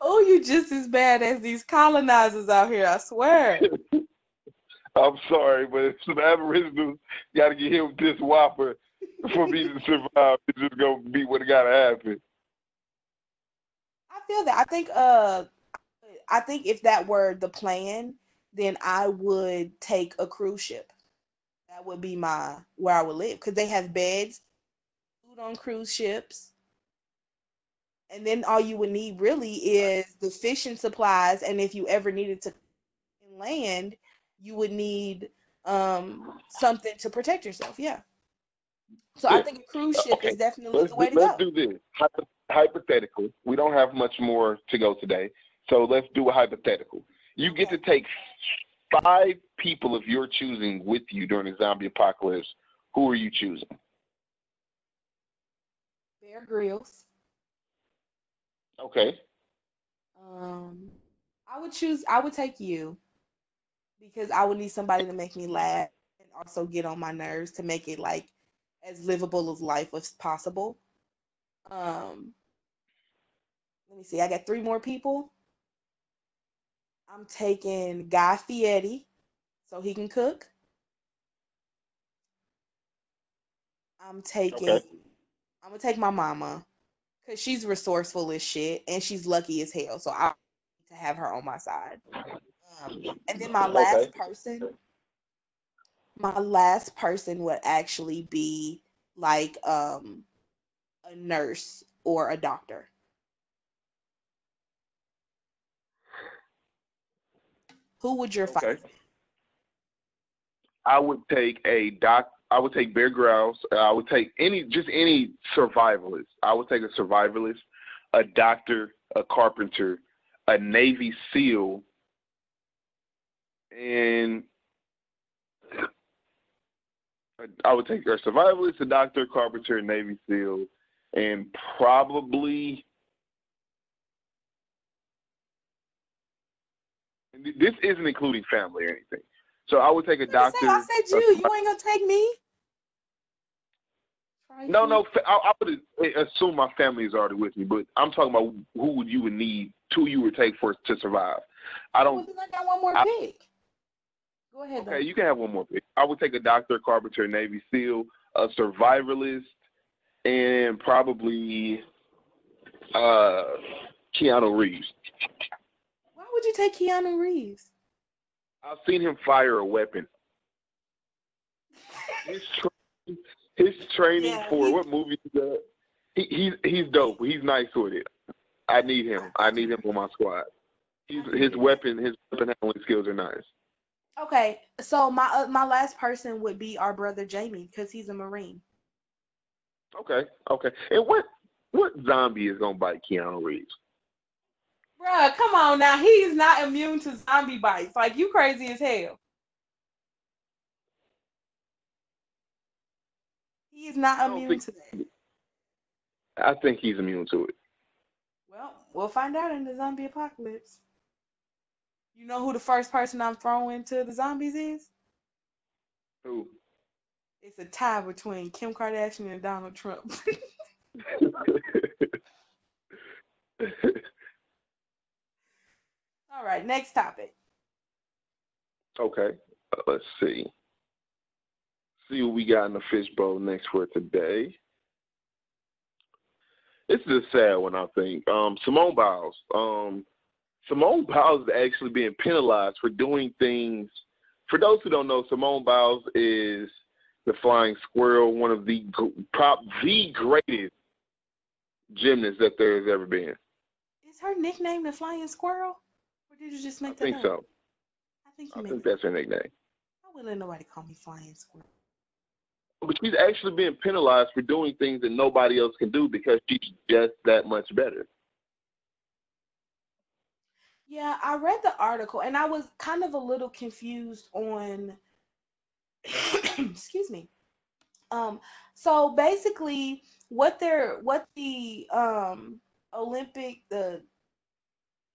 Oh, you just as bad as these colonizers out here, I swear. I'm sorry, but some Aboriginals got to get hit with this whopper for me to survive. It's just gonna be what gotta happen. I feel that. I think uh I think if that were the plan, then I would take a cruise ship. That would be my where I would live because they have beds, food on cruise ships. And then all you would need really is the fishing supplies. And if you ever needed to land, you would need um something to protect yourself. Yeah. So I think a cruise ship Okay. is definitely Let's the way do, to let's go. do this Hypo- hypothetically. We don't have much more to go today, so let's do a hypothetical. You get to take five people of your choosing with you during the zombie apocalypse. Who are you choosing? Bear Grylls. Okay. Um, I would choose. I would take you because I would need somebody to make me laugh and also get on my nerves to make it like as livable as life as possible. Um, let me see. I got three more people. I'm taking Guy Fieri so he can cook. I'm taking. Okay. I'm gonna take my mama because she's resourceful as shit and she's lucky as hell. So I need to have her on my side. Um, and then my last Okay. person, my last person would actually be like um, a nurse or a doctor. Who would your Okay. be? I would take a doc. I would take Bear Grylls. I would take any, just any survivalist. I would take a survivalist, a doctor, a carpenter, a Navy SEAL, and I would take a survivalist, a doctor, carpenter, Navy SEAL, and probably. This isn't including family or anything. So I would take a doctor. I said you. You ain't gonna take me. No, no. I, I would assume my family is already with me, but I'm talking about who would you would need, who you would take for to survive. I don't. then I got one more I- pick. Go ahead. Okay, you can have one more pick. I would take a doctor, carpenter, Navy SEAL, a survivalist, and probably uh Keanu Reeves. Why would you take Keanu Reeves? I've seen him fire a weapon. His tra- his training Yeah, for he- what movie is that? He, he's he's dope. He's nice with it. I need him. I need him on my squad. He's, his weapon his weapon handling skills are nice. Okay, so my uh, my last person would be our brother Jamie because he's a Marine. Okay, okay. And what what zombie is gonna bite Keanu Reeves? Bruh, come on now. He's not immune to zombie bites. Like you crazy as hell. He is not don't immune think- to that. I think he's immune to it. Well, we'll find out in the zombie apocalypse. You know who the first person I'm throwing to the zombies is? Who? It's a tie between Kim Kardashian and Donald Trump. All right, next topic. okay. Uh, let's see. see what we got in the fishbowl next for today. This is a sad one, I think. Um, Simone Biles. Um, Simone Biles is actually being penalized for doing things. For those who don't know, Simone Biles is the Flying Squirrel, one of the prop the greatest gymnasts that there has ever been. Is her nickname the Flying Squirrel, or did you just make I that think up? so. I think so. I think that's her nickname. I wouldn't let nobody call me Flying Squirrel. But she's actually being penalized for doing things that nobody else can do because she's just that much better. Yeah, I read the article and I was kind of a little confused on excuse me. Um so basically what they're what the um Olympic the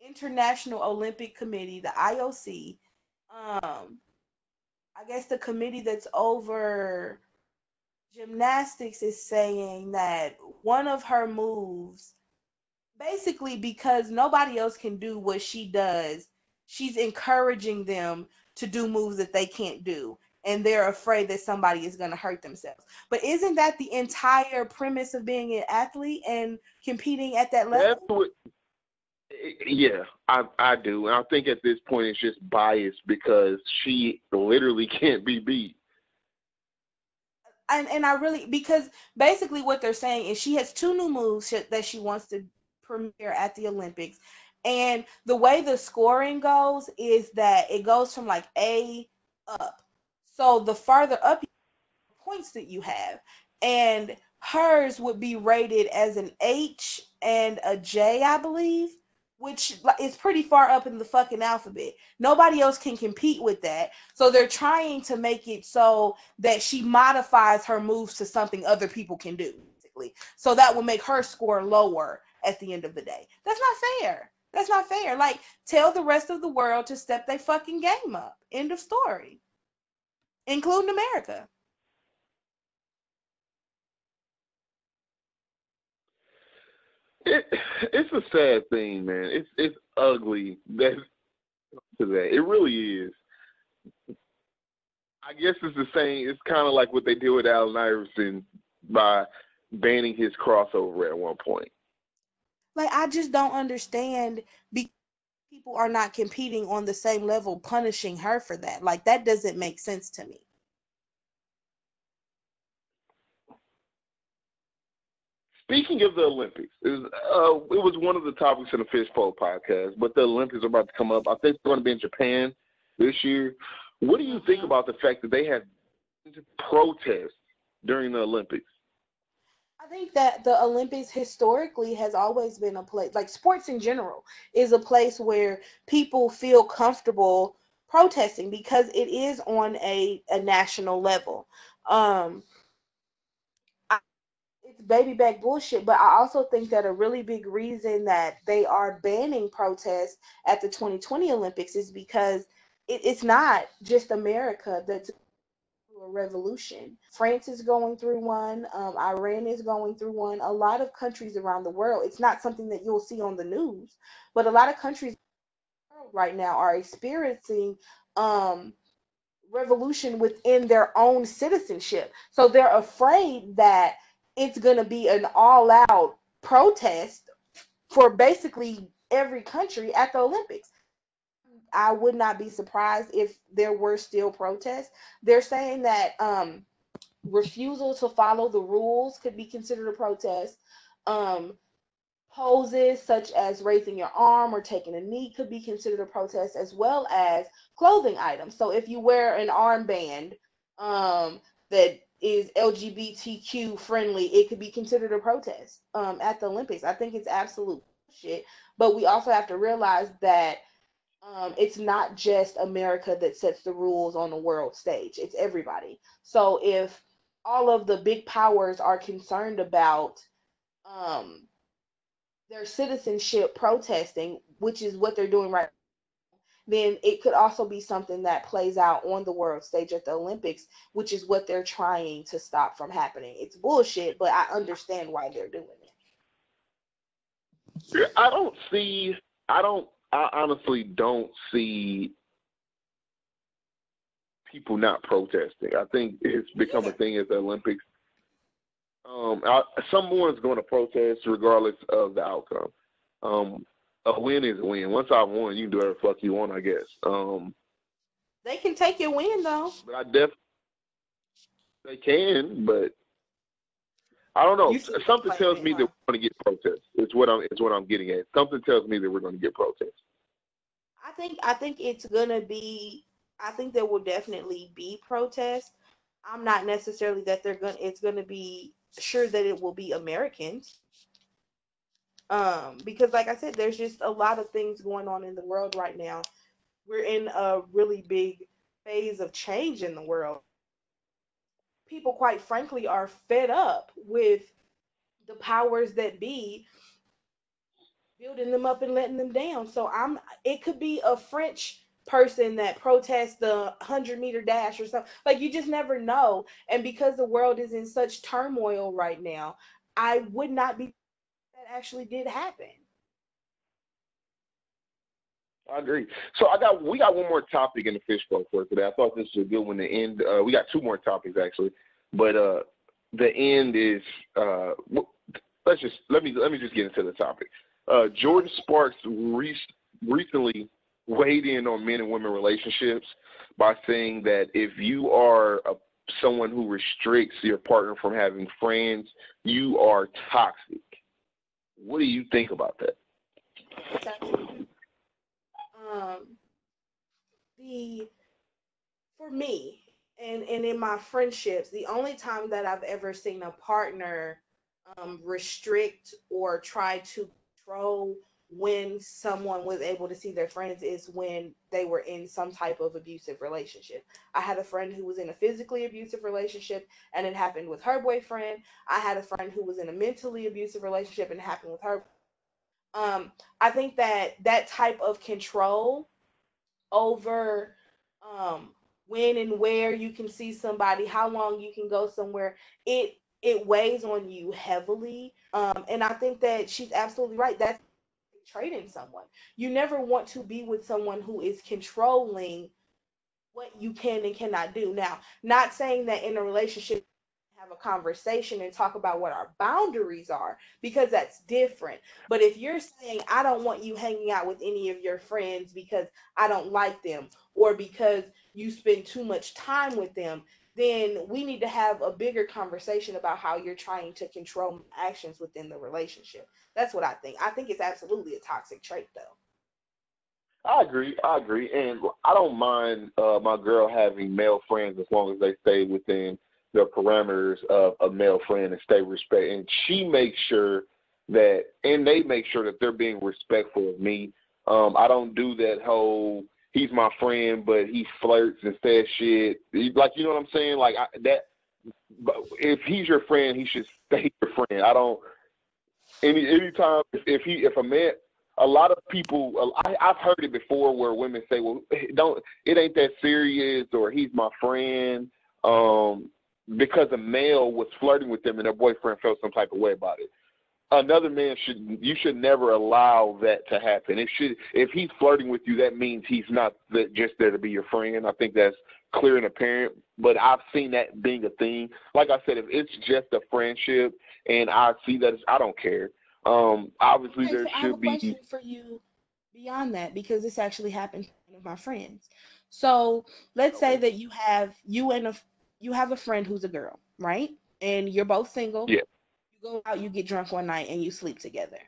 International Olympic Committee, the IOC, um I guess the committee that's over gymnastics is saying that one of her moves basically because nobody else can do what she does, she's encouraging them to do moves that they can't do. And they're afraid that somebody is going to hurt themselves. But isn't that the entire premise of being an athlete and competing at that level? What. Yeah, I I do, and I think at this point it's just biased because she literally can't be beat. and and I really because basically what they're saying is she has two new moves that she wants to premiere at the Olympics, and the way the scoring goes is that it goes from like A up. So the farther up points that you have, and hers would be rated as an H and a J, I believe, which is pretty far up in the fucking alphabet. Nobody else can compete with that. So they're trying to make it so that she modifies her moves to something other people can do. So that will make her score lower at the end of the day. That's not fair. That's not fair. Like, tell the rest of the world to step their fucking game up. End of story. Including America. It it's a sad thing, man. It's it's ugly that to that. It really is. I guess it's the same. It's kind of like what they did with Allen Iverson by banning his crossover at one point. Like, I just don't understand because people are not competing on the same level, punishing her for that. Like, that doesn't make sense to me. Speaking of the Olympics, it was, uh, it was one of the topics in the Fishbowl podcast, but the Olympics are about to come up. I think it's going to be in Japan this year. What do you think Mhm. about the fact that they have protests during the Olympics? I think that the Olympics historically has always been a place, like sports in general, is a place where people feel comfortable protesting because it is on a, a national level. Um, it's baby back bullshit, but I also think that a really big reason that they are banning protests at the 2020 Olympics is because it, it's not just America that's a revolution. France is going through one. Um, Iran is going through one. A lot of countries around the world. It's not something that you'll see on the news, but a lot of countries right now are experiencing um, revolution within their own citizenship. So they're afraid that it's going to be an all-out protest for basically every country at the Olympics. I would not be surprised if there were still protests. They're saying that um, refusal to follow the rules could be considered a protest. Um, poses such as raising your arm or taking a knee could be considered a protest, as well as clothing items. So if you wear an armband um, that is LGBTQ friendly, it could be considered a protest um, at the Olympics. I think it's absolute shit. But we also have to realize that um, it's not just America that sets the rules on the world stage, it's everybody. So if all of the big powers are concerned about um, their citizenship protesting, which is what they're doing right then it could also be something that plays out on the world stage at the Olympics, which is what they're trying to stop from happening. It's bullshit, but I understand why they're doing it. I don't see. I don't. I honestly don't see people not protesting. I think it's become a thing at the Olympics. Um, I, someone's going to protest regardless of the outcome. Um, a win is a win. Once I've won, you can do whatever the fuck you want, I guess. Um, they can take your win though. But I def they can, but I don't know. Something tells me that we're going to get protests. It's what I'm. It's what I'm getting at. Something tells me that we're going to get protests. I think. I think it's going to be. I think there will definitely be protests. I'm not necessarily that they're going. It's going to be sure that it will be Americans. Um, because like I said, there's just a lot of things going on in the world right now. We're in a really big phase of change in the world people, quite frankly, are fed up with the powers that be building them up and letting them down. So I'm it could be a French person that protests the 100 meter dash or something. Like you just never know. And because the world is in such turmoil right now, I would not be that actually did happen. I agree. So I got we got one more topic in the fishbowl for today. I thought this was a good one to end. Uh, we got two more topics actually, but uh, the end is uh, let's just let me let me just get into the topic. Uh, Jordin Sparks re- recently weighed in on men and women relationships by saying that if you are a, someone who restricts your partner from having friends, you are toxic. What do you think about that? Um, the for me and and in my friendships, the only time that I've ever seen a partner um, restrict or try to control when someone was able to see their friends is when they were in some type of abusive relationship. I had a friend who was in a physically abusive relationship and it happened with her boyfriend. I had a friend who was in a mentally abusive relationship and it happened with her um, I think that that type of control over um, when and where you can see somebody, how long you can go somewhere, it it weighs on you heavily. Um, and I think that she's absolutely right. That's trading someone. You never want to be with someone who is controlling what you can and cannot do. Now, not saying that in a relationship have a conversation and talk about what our boundaries are because that's different. But if you're saying, I don't want you hanging out with any of your friends because I don't like them or because you spend too much time with them, then we need to have a bigger conversation about how you're trying to control actions within the relationship. That's what I think. I think it's absolutely a toxic trait, though. I agree. I agree, and I don't mind uh, my girl having male friends as long as they stay within the parameters of a male friend and stay respect. And she makes sure that, and they make sure that they're being respectful of me. Um, I don't do that whole he's my friend, but he flirts and says shit. Like you know what I'm saying? Like I, that. If he's your friend, he should stay your friend. I don't. Any anytime if, if he if a man a lot of people I, I've heard it before where women say, "Well, don't it ain't that serious," or "He's my friend." Um, because a male was flirting with them and their boyfriend felt some type of way about it. Another man should you should never allow that to happen. It should if he's flirting with you, that means he's not just there to be your friend. I think that's clear and apparent. But I've seen that being a thing. Like I said, if it's just a friendship and I see that, I don't care. Um, obviously okay, there so should I have a be. for you beyond that because this actually happened to one of my friends. So let's okay. say that you have you and a you have a friend who's a girl, right? And you're both single. Yeah. You go out, you get drunk one night, and you sleep together.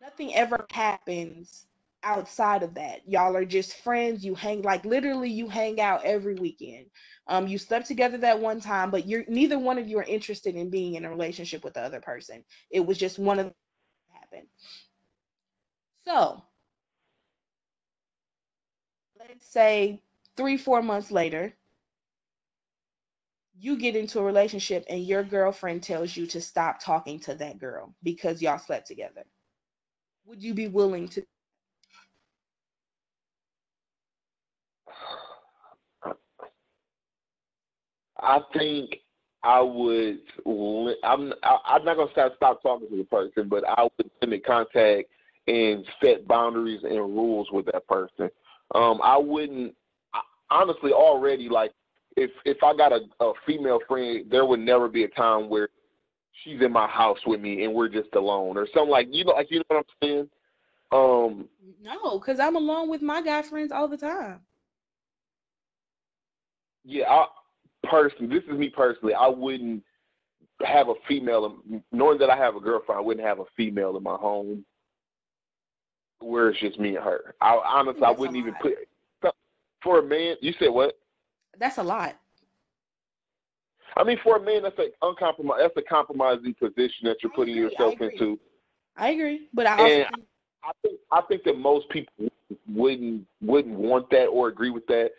Nothing ever happens outside of that. Y'all are just friends. You hang like literally you hang out every weekend. Um, you slept together that one time, but you're neither one of you are interested in being in a relationship with the other person. It was just one of them happened. So let's say three, four months later, you get into a relationship and your girlfriend tells you to stop talking to that girl because y'all slept together would you be willing to I think I would. I'm. I'm not gonna stop stop talking to the person, but I would limit contact and set boundaries and rules with that person. Um, I wouldn't. honestly already like if if I got a, a female friend, there would never be a time where she's in my house with me and we're just alone or something like you know like you know what I'm saying. Um, no, because I'm alone with my guy friends all the time. Yeah, I personally, this is me personally. I wouldn't have a female, knowing that I have a girlfriend. I wouldn't have a female in my home where it's just me and her. I honestly, I, I wouldn't even put for a man. You said what? That's a lot. I mean, for a man, that's a uncompromised. That's a compromising position that you're putting yourself I into. I agree, but I also think- I think I think that most people wouldn't wouldn't want that or agree with that.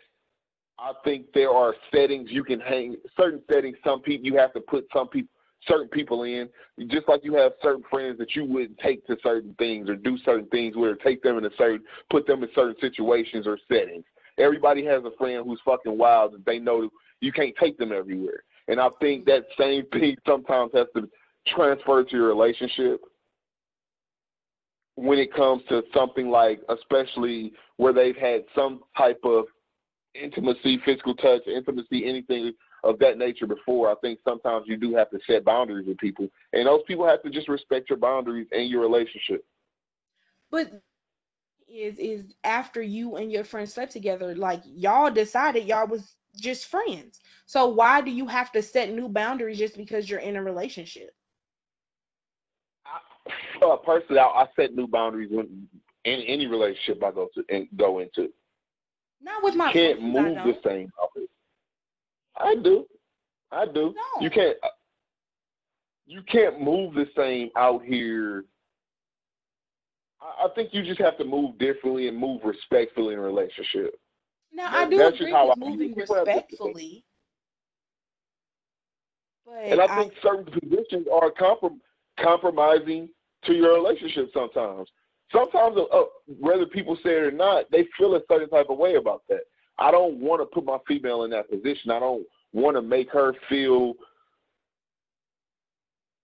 I think there are settings you can hang certain settings. Some people you have to put some people certain people in, just like you have certain friends that you wouldn't take to certain things or do certain things where take them in a certain put them in certain situations or settings. Everybody has a friend who's fucking wild and they know you can't take them everywhere. And I think that same thing sometimes has to transfer to your relationship when it comes to something like, especially where they've had some type of intimacy, physical touch, intimacy, anything of that nature before. I think sometimes you do have to set boundaries with people, and those people have to just respect your boundaries and your relationship. But is is after you and your friend slept together, like y'all decided y'all was just friends. So why do you have to set new boundaries just because you're in a relationship? I, uh, personally, I, I, set new boundaries when in any relationship I go to and go into. Not with my. You can't move the same. I do. I do. No. You can't. Uh, you can't move the same out here. I, I think you just have to move differently and move respectfully in a relationship. Now that, I do agree with I moving respectfully. and I think certain positions are comprom- compromising to your relationship sometimes. Sometimes, uh, whether people say it or not, they feel a certain type of way about that. I don't want to put my female in that position. I don't want to make her feel.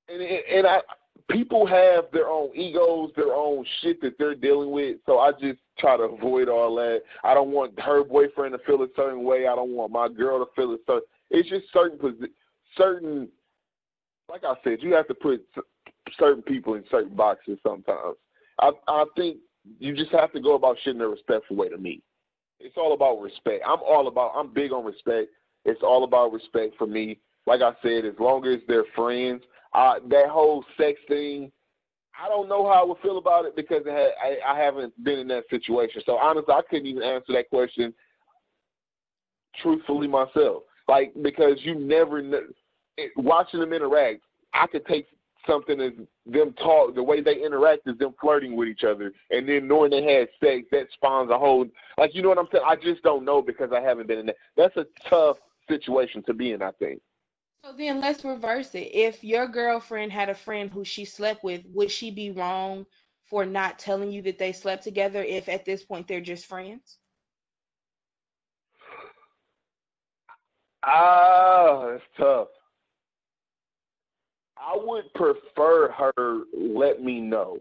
And and I people have their own egos, their own shit that they're dealing with. So I just try to avoid all that. I don't want her boyfriend to feel a certain way. I don't want my girl to feel a certain. It's just certain certain. Like I said, you have to put certain people in certain boxes sometimes. I I think you just have to go about shit in a respectful way to me. It's all about respect. I'm all about. I'm big on respect. It's all about respect for me. Like I said, as long as they're friends, uh, that whole sex thing, I don't know how I would feel about it because I, I, I haven't been in that situation. So honestly, I couldn't even answer that question truthfully myself. Like because you never know, watching them interact, I could take something as them talk, the way they interact is them flirting with each other, and then knowing they had sex, that spawns a whole like you know what I'm saying. I just don't know because I haven't been in that. That's a tough situation to be in. I think. So then let's reverse it. If your girlfriend had a friend who she slept with, would she be wrong for not telling you that they slept together if at this point they're just friends? Ah, it's tough. I would prefer her let me know.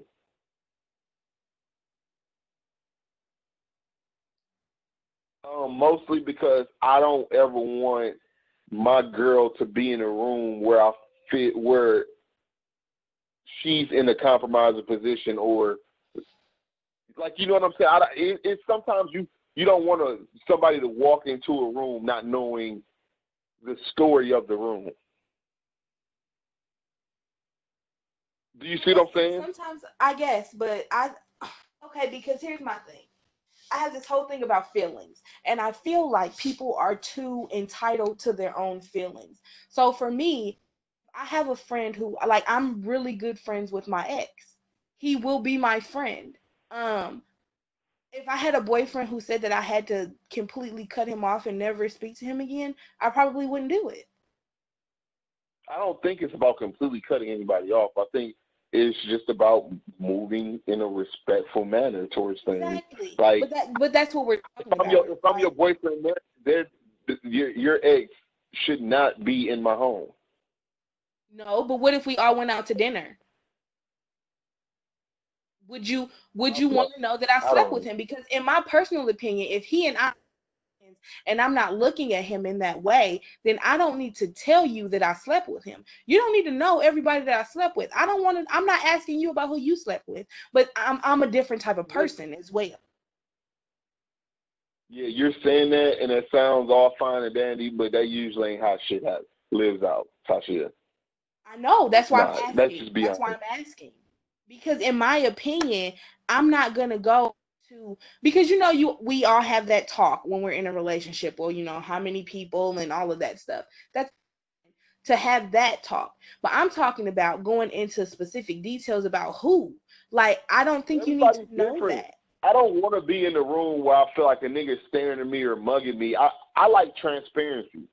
Um, mostly because I don't ever want my girl to be in a room where I fit where she's in a compromising position or like you know what I'm saying. I, it, it's sometimes you you don't want to somebody to walk into a room not knowing the story of the room. Do you see what I'm saying? Sometimes I guess, but I okay because here's my thing. I have this whole thing about feelings, and I feel like people are too entitled to their own feelings. So for me, I have a friend who like I'm really good friends with my ex. He will be my friend. Um if I had a boyfriend who said that I had to completely cut him off and never speak to him again, I probably wouldn't do it. I don't think it's about completely cutting anybody off. I think it's just about moving in a respectful manner towards things. Exactly. Like, but, that, but that's what we're talking if I'm about. Your, if I'm your boyfriend, they're, they're, your your ex should not be in my home. No, but what if we all went out to dinner? Would you would you want to know that I slept with him? Because in my personal opinion, if he and I and I'm not looking at him in that way, then I don't need to tell you that I slept with him. You don't need to know everybody that I slept with. I don't want to, I'm not asking you about who you slept with, but I'm I'm a different type of person as well. Yeah, you're saying that, and it sounds all fine and dandy, but that usually ain't how shit has, lives out, Tasha. I know. That's why Nah, I'm asking. be That's why I'm asking. Because in my opinion, I'm not gonna go to because you know you we all have that talk when we're in a relationship. Well, you know how many people and all of that stuff. That's to have that talk. But I'm talking about going into specific details about who. Like I don't think you need to know different. that. I don't want to be in the room where I feel like a nigga staring at me or mugging me. I, I like transparency.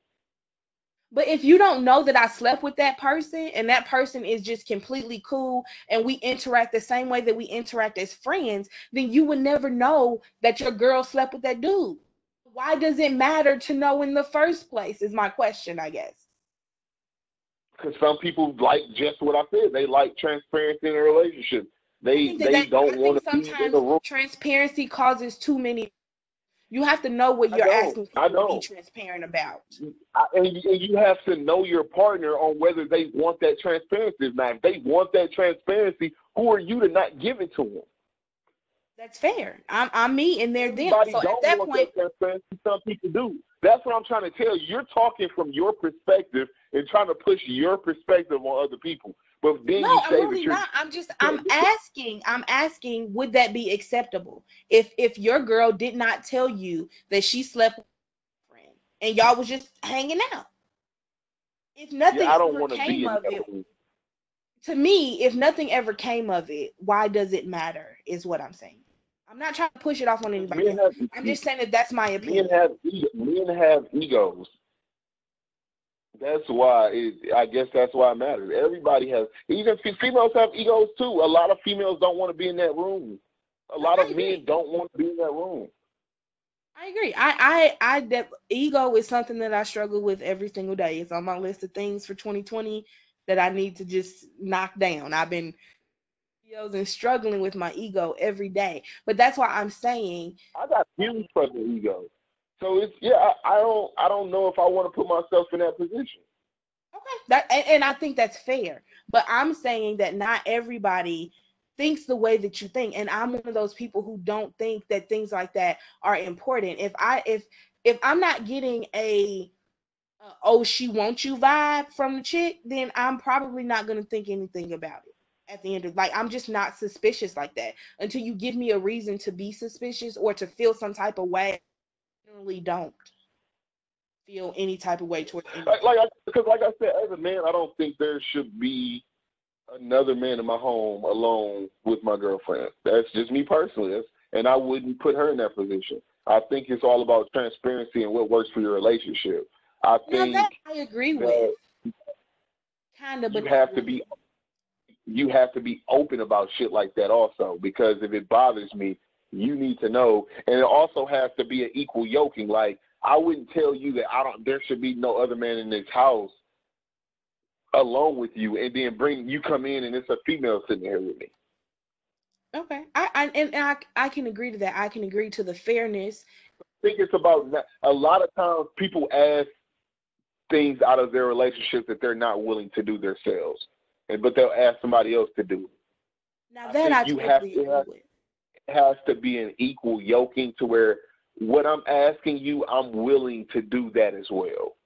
But if you don't know that I slept with that person and that person is just completely cool and we interact the same way that we interact as friends, then you would never know that your girl slept with that dude. Why does it matter to know in the first place? Is my question, I guess. Because some people like just what I said. They like transparency in a relationship. They they that- don't want to be in the room. transparency causes too many. You have to know what you're asking I people to be transparent about. I, and, you- and you have to know your partner on whether they want that transparency. Now, if they want that transparency, who are you to not give it to them? That's fair. I'm I'm me and they're them. Everybody So at that point, that. Some people do. That's what I'm trying to tell you. You're talking from your perspective and trying to push your perspective on other people. But then no, you I'm really you're not. I'm just I'm asking. I'm asking. Would that be acceptable if if your girl did not tell you that she slept with a friend and y'all was just hanging out? If nothing yeah, I don't ever came of it, to me, if nothing ever came of it, why does it matter? Is what I'm saying. I'm not trying to push it off on anybody. Have, I'm just saying that that's my opinion. men have men have egos. That's why it, I guess that's why it matters. Everybody has. Even fe- females have egos too. A lot of females don't want to be in that room. A lot of men don't want to be in that room. I agree. I I I that ego is something that I struggle with every single day. It's on my list of things for 2020 that I need to just knock down. I've been and struggling with my ego every day. But that's why I'm saying I got huge fucking ego. So it's yeah. I, I don't. I don't know if I want to put myself in that position. okay, that and, and I think that's fair. But I'm saying that not everybody thinks the way that you think and I'm one of those people who don't think that things like that are important. If I if if I'm not getting a uh, oh she wants you vibe from the chick, then I'm probably not gonna think anything about it. At the end of like I'm just not suspicious like that until you give me a reason to be suspicious or to feel some type of way. Don't feel any type of way towards. Like, like I, because like I said, as a man, I don't think there should be another man in my home alone with my girlfriend. That's just me personally. That's, and I wouldn't put her in that position. I think it's all about transparency and what works for your relationship. I Now think that I agree with, kind of, but you have to be you have to be open about shit like that also because if it bothers me, you need to know. And it also has to be an equal yoking. Like I wouldn't tell you that I don't there should be no other man in this house alone with you and then bring you come in and it's a female sitting here with me. Okay, I, I and I I can agree to that. I can agree to the fairness. I think it's about a lot of times people ask things out of their relationship that they're not willing to do themselves. And but they'll ask somebody else to do it. Now I that think I you totally have to agree have- with. It has to be an equal yoking to where what I'm asking you, I'm willing to do that as well.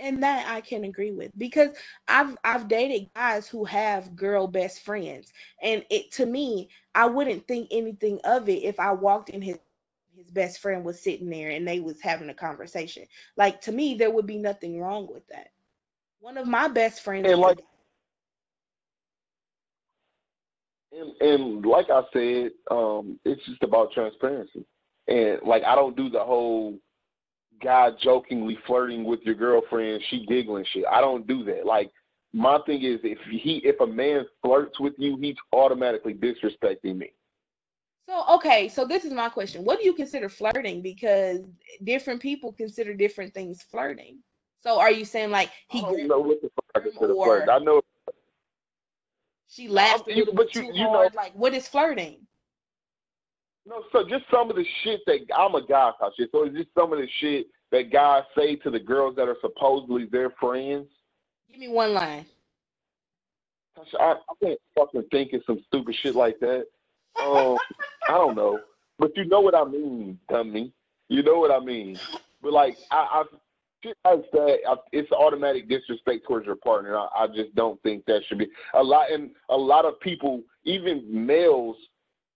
And, that I can agree with because I've I've dated guys who have girl best friends, and it to me I wouldn't think anything of it if I walked in his his best friend was sitting there and they was having a conversation. Like to me, there would be nothing wrong with that. One of my best friends, And like- guy- And, and like I said, um, it's just about transparency. And like I don't do the whole guy jokingly flirting with your girlfriend, she giggling shit. I don't do that. Like my thing is if he if a man flirts with you, he's automatically disrespecting me. So okay, so this is my question. What do you consider flirting? Because different people consider different things flirting. So are you saying like he I don't know what the fuck I consider or- flirt. I know she laughed a you- little bit you- too you know- hard? like what is flirting? No, so just some of the shit that I'm a guy, shit. So it's just some of the shit that guys say to the girls that are supposedly their friends. Give me one line. I, I can't fucking think of some stupid shit like that. Um, I don't know, but you know what I mean, dummy. You know what I mean. But like, I, I shit like that, I, it's automatic disrespect towards your partner. I, I just don't think that should be a lot. And a lot of people, even males,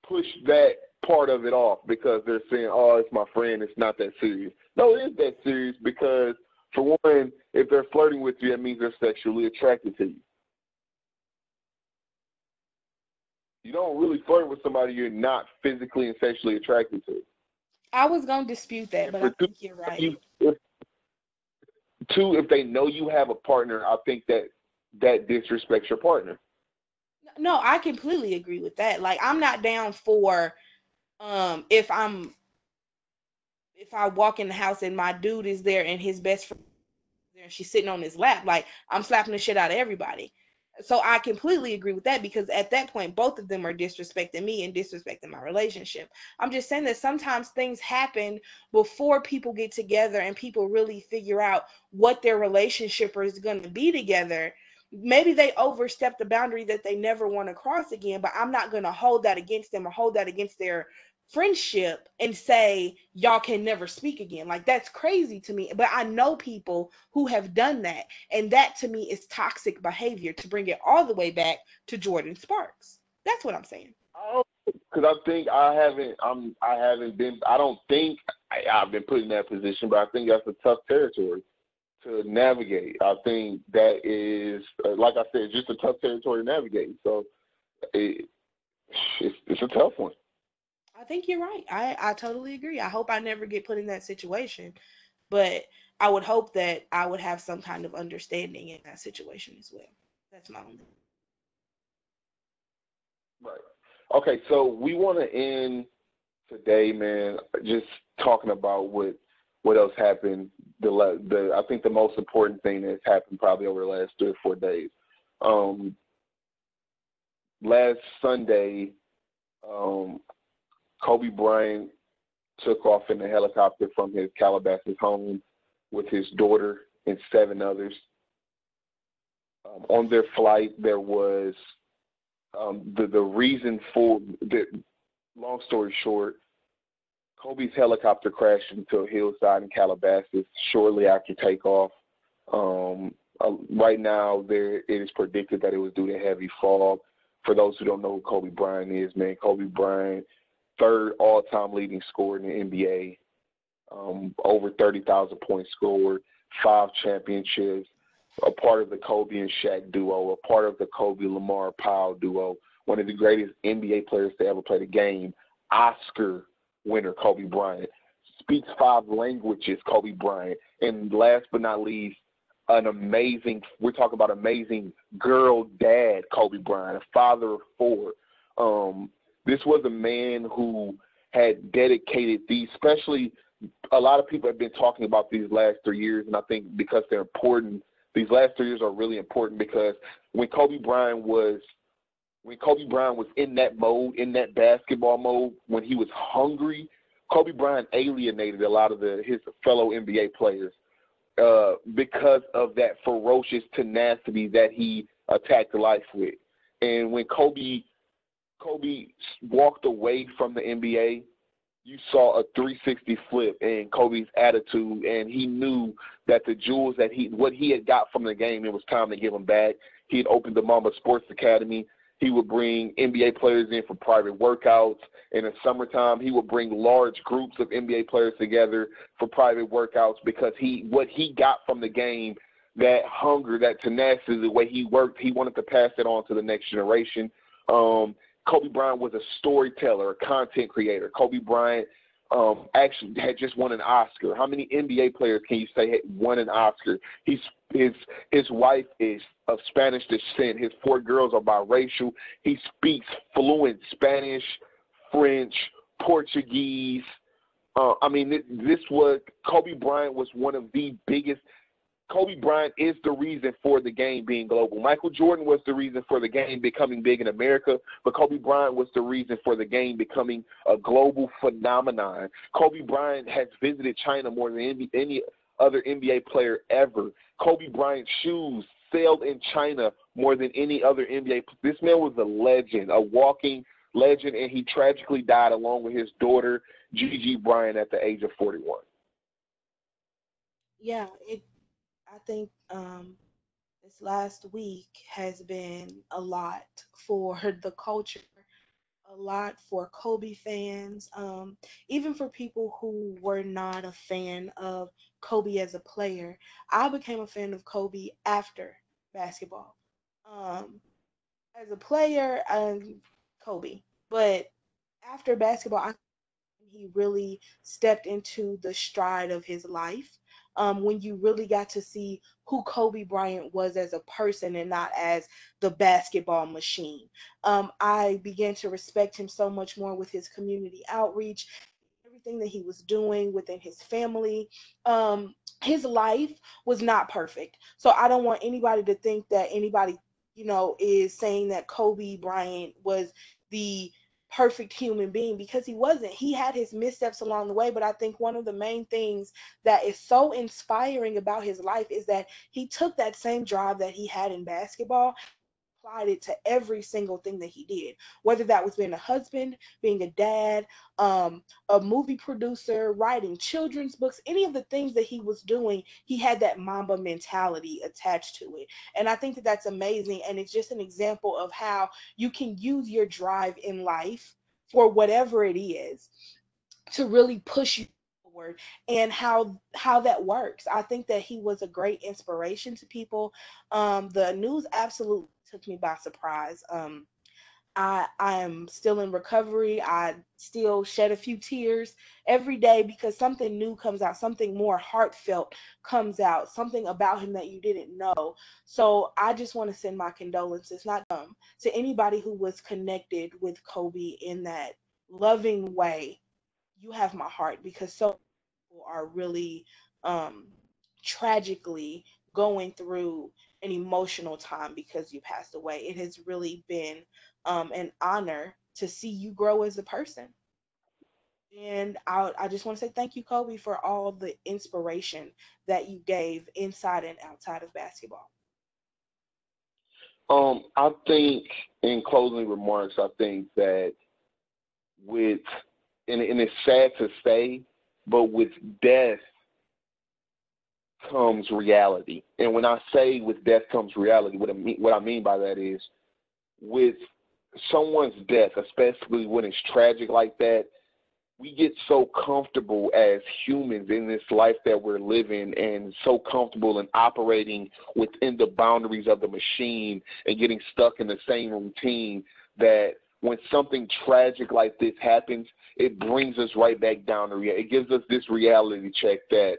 push that part of it off because they're saying, "Oh, it's my friend. It's not that serious." No, it is that serious because, for one, if they're flirting with you, that means they're sexually attracted to you. You don't really flirt with somebody you're not physically and sexually attracted to. I was gonna dispute that, but I think you're right. You, if, two, if they know you have a partner, I think that that disrespects your partner. No, I completely agree with that. Like I'm not down for um if I'm if I walk in the house and my dude is there and his best friend there and she's sitting on his lap, like I'm slapping the shit out of everybody. So I completely agree with that because at that point both of them are disrespecting me and disrespecting my relationship. I'm just saying that sometimes things happen before people get together and people really figure out what their relationship is going to be together maybe they overstep the boundary that they never want to cross again but i'm not going to hold that against them or hold that against their friendship and say y'all can never speak again like that's crazy to me but i know people who have done that and that to me is toxic behavior to bring it all the way back to Jordin Sparks that's what i'm saying Oh, because i think i haven't i'm i haven't been i don't think I, i've been put in that position but i think that's a tough territory to navigate. I think that is, like I said, just a tough territory to navigate. So it, it's, it's a tough one. I think you're right. I, I totally agree. I hope I never get put in that situation, but I would hope that I would have some kind of understanding in that situation as well. That's my only. Right. Okay, so we want to end today, man, just talking about what what else happened. The the I think the most important thing that's happened probably over the last three or four days. Um, last Sunday, um, Kobe Bryant took off in a helicopter from his Calabasas home with his daughter and seven others. Um, on their flight, there was um, the the reason for the. Long story short, Kobe's helicopter crashed into a hillside in Calabasas shortly after takeoff. Um, uh, right now, there it is predicted that it was due to heavy fog. For those who don't know who Kobe Bryant is, man, Kobe Bryant third all-time leading scorer in the NBA, um, over 30,000 points scored, five championships, a part of the Kobe and Shaq duo, a part of the Kobe Lamar Powell duo, one of the greatest NBA players to ever play the game, Oscar winner Kobe Bryant, speaks five languages Kobe Bryant, and last but not least, an amazing we're talking about amazing girl dad Kobe Bryant, a father of four. Um, this was a man who had dedicated these, especially a lot of people have been talking about these last three years, and I think because they're important, these last three years are really important because when Kobe Bryant was when Kobe Bryant was in that mode, in that basketball mode, when he was hungry, Kobe Bryant alienated a lot of the his fellow NBA players uh, because of that ferocious tenacity that he attacked life with. And when Kobe Kobe walked away from the NBA, you saw a 360 flip in Kobe's attitude, and he knew that the jewels that he, what he had got from the game, it was time to give them back. He had opened the Mamba Sports Academy. He would bring NBA players in for private workouts. In the summertime, he would bring large groups of NBA players together for private workouts because he, what he got from the game, that hunger, that tenacity, the way he worked, he wanted to pass it on to the next generation. Um, Kobe Bryant was a storyteller, a content creator. Kobe Bryant um, actually had just won an Oscar. How many NBA players can you say had won an Oscar? He's his his wife is of Spanish descent. His four girls are biracial. He speaks fluent Spanish, French, Portuguese. Uh, I mean, this was Kobe Bryant was one of the biggest Kobe Bryant is the reason for the game being global. Michael Jordan was the reason for the game becoming big in America, but Kobe Bryant was the reason for the game becoming a global phenomenon. Kobe Bryant has visited China more than any other NBA player ever. Kobe Bryant's shoes sailed in China more than any other NBA. This man was a legend, a walking legend, and he tragically died along with his daughter, Gigi Bryant, at the age of 41. Yeah, it. I think um, this last week has been a lot for the culture, a lot for Kobe fans, um, even for people who were not a fan of Kobe as a player. I became a fan of Kobe after basketball. Um, as a player, um, Kobe, but after basketball, I, he really stepped into the stride of his life. Um, when you really got to see who Kobe Bryant was as a person and not as the basketball machine. Um, I began to respect him so much more with his community outreach, everything that he was doing within his family. Um, his life was not perfect. So I don't want anybody to think that anybody, you know, is saying that Kobe Bryant was the perfect human being because he wasn't. He had his missteps along the way, but I think one of the main things that is so inspiring about his life is that he took that same drive that he had in basketball applied it to every single thing that he did, whether that was being a husband, being a dad, um, a movie producer, writing children's books, any of the things that he was doing, he had that Mamba mentality attached to it. And I think that that's amazing. And it's just an example of how you can use your drive in life for whatever it is to really push you forward and how how that works i think that he was a great inspiration to people um, the news absolutely took me by surprise. Um, I I am still in recovery. I still shed a few tears every day because something new comes out, something more heartfelt comes out, something about him that you didn't know. So I just want to send my condolences, not um, to anybody who was connected with Kobe in that loving way. You have my heart because so people are really um, tragically going through an emotional time because you passed away. It has really been um, an honor to see you grow as a person. And I, I just want to say thank you, Kobe, for all the inspiration that you gave inside and outside of basketball. Um, I think in closing remarks, I think that with and, and it's sad to say, but with death comes reality. And when I say with death comes reality, what I mean, what I mean by that is with someone's death, especially when it's tragic like that, we get so comfortable as humans in this life that we're living and so comfortable in operating within the boundaries of the machine and getting stuck in the same routine that when something tragic like this happens, it brings us right back down to reality. It gives us this reality check that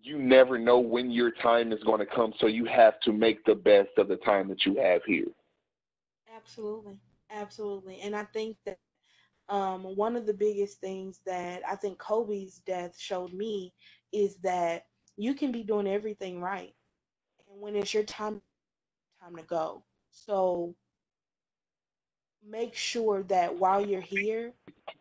you never know when your time is going to come, so you have to make the best of the time that you have here. Absolutely, absolutely, and I think that um, one of the biggest things that I think Kobe's death showed me is that you can be doing everything right, and when it's your time, time to go. So make sure that while you're here,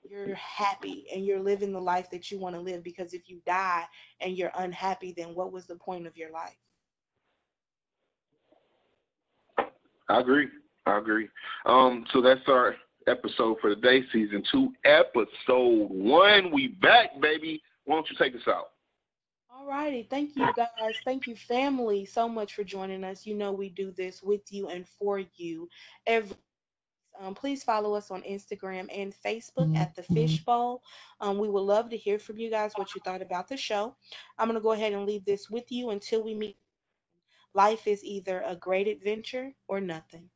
you're happy and you're living the life that you want to live because if you die and you're unhappy then what was the point of your life i agree i agree um so that's our episode for today season two episode one we back baby why don't you take us out all righty. Thank you guys. Thank you, family, so much for joining us. You know we do this with you and for you every um, please follow us on Instagram and Facebook at the mm-hmm. Fishbowl. Um, we would love to hear from you guys what you thought about the show. I'm going to go ahead and leave this with you until we meet. Life is either a great adventure or nothing.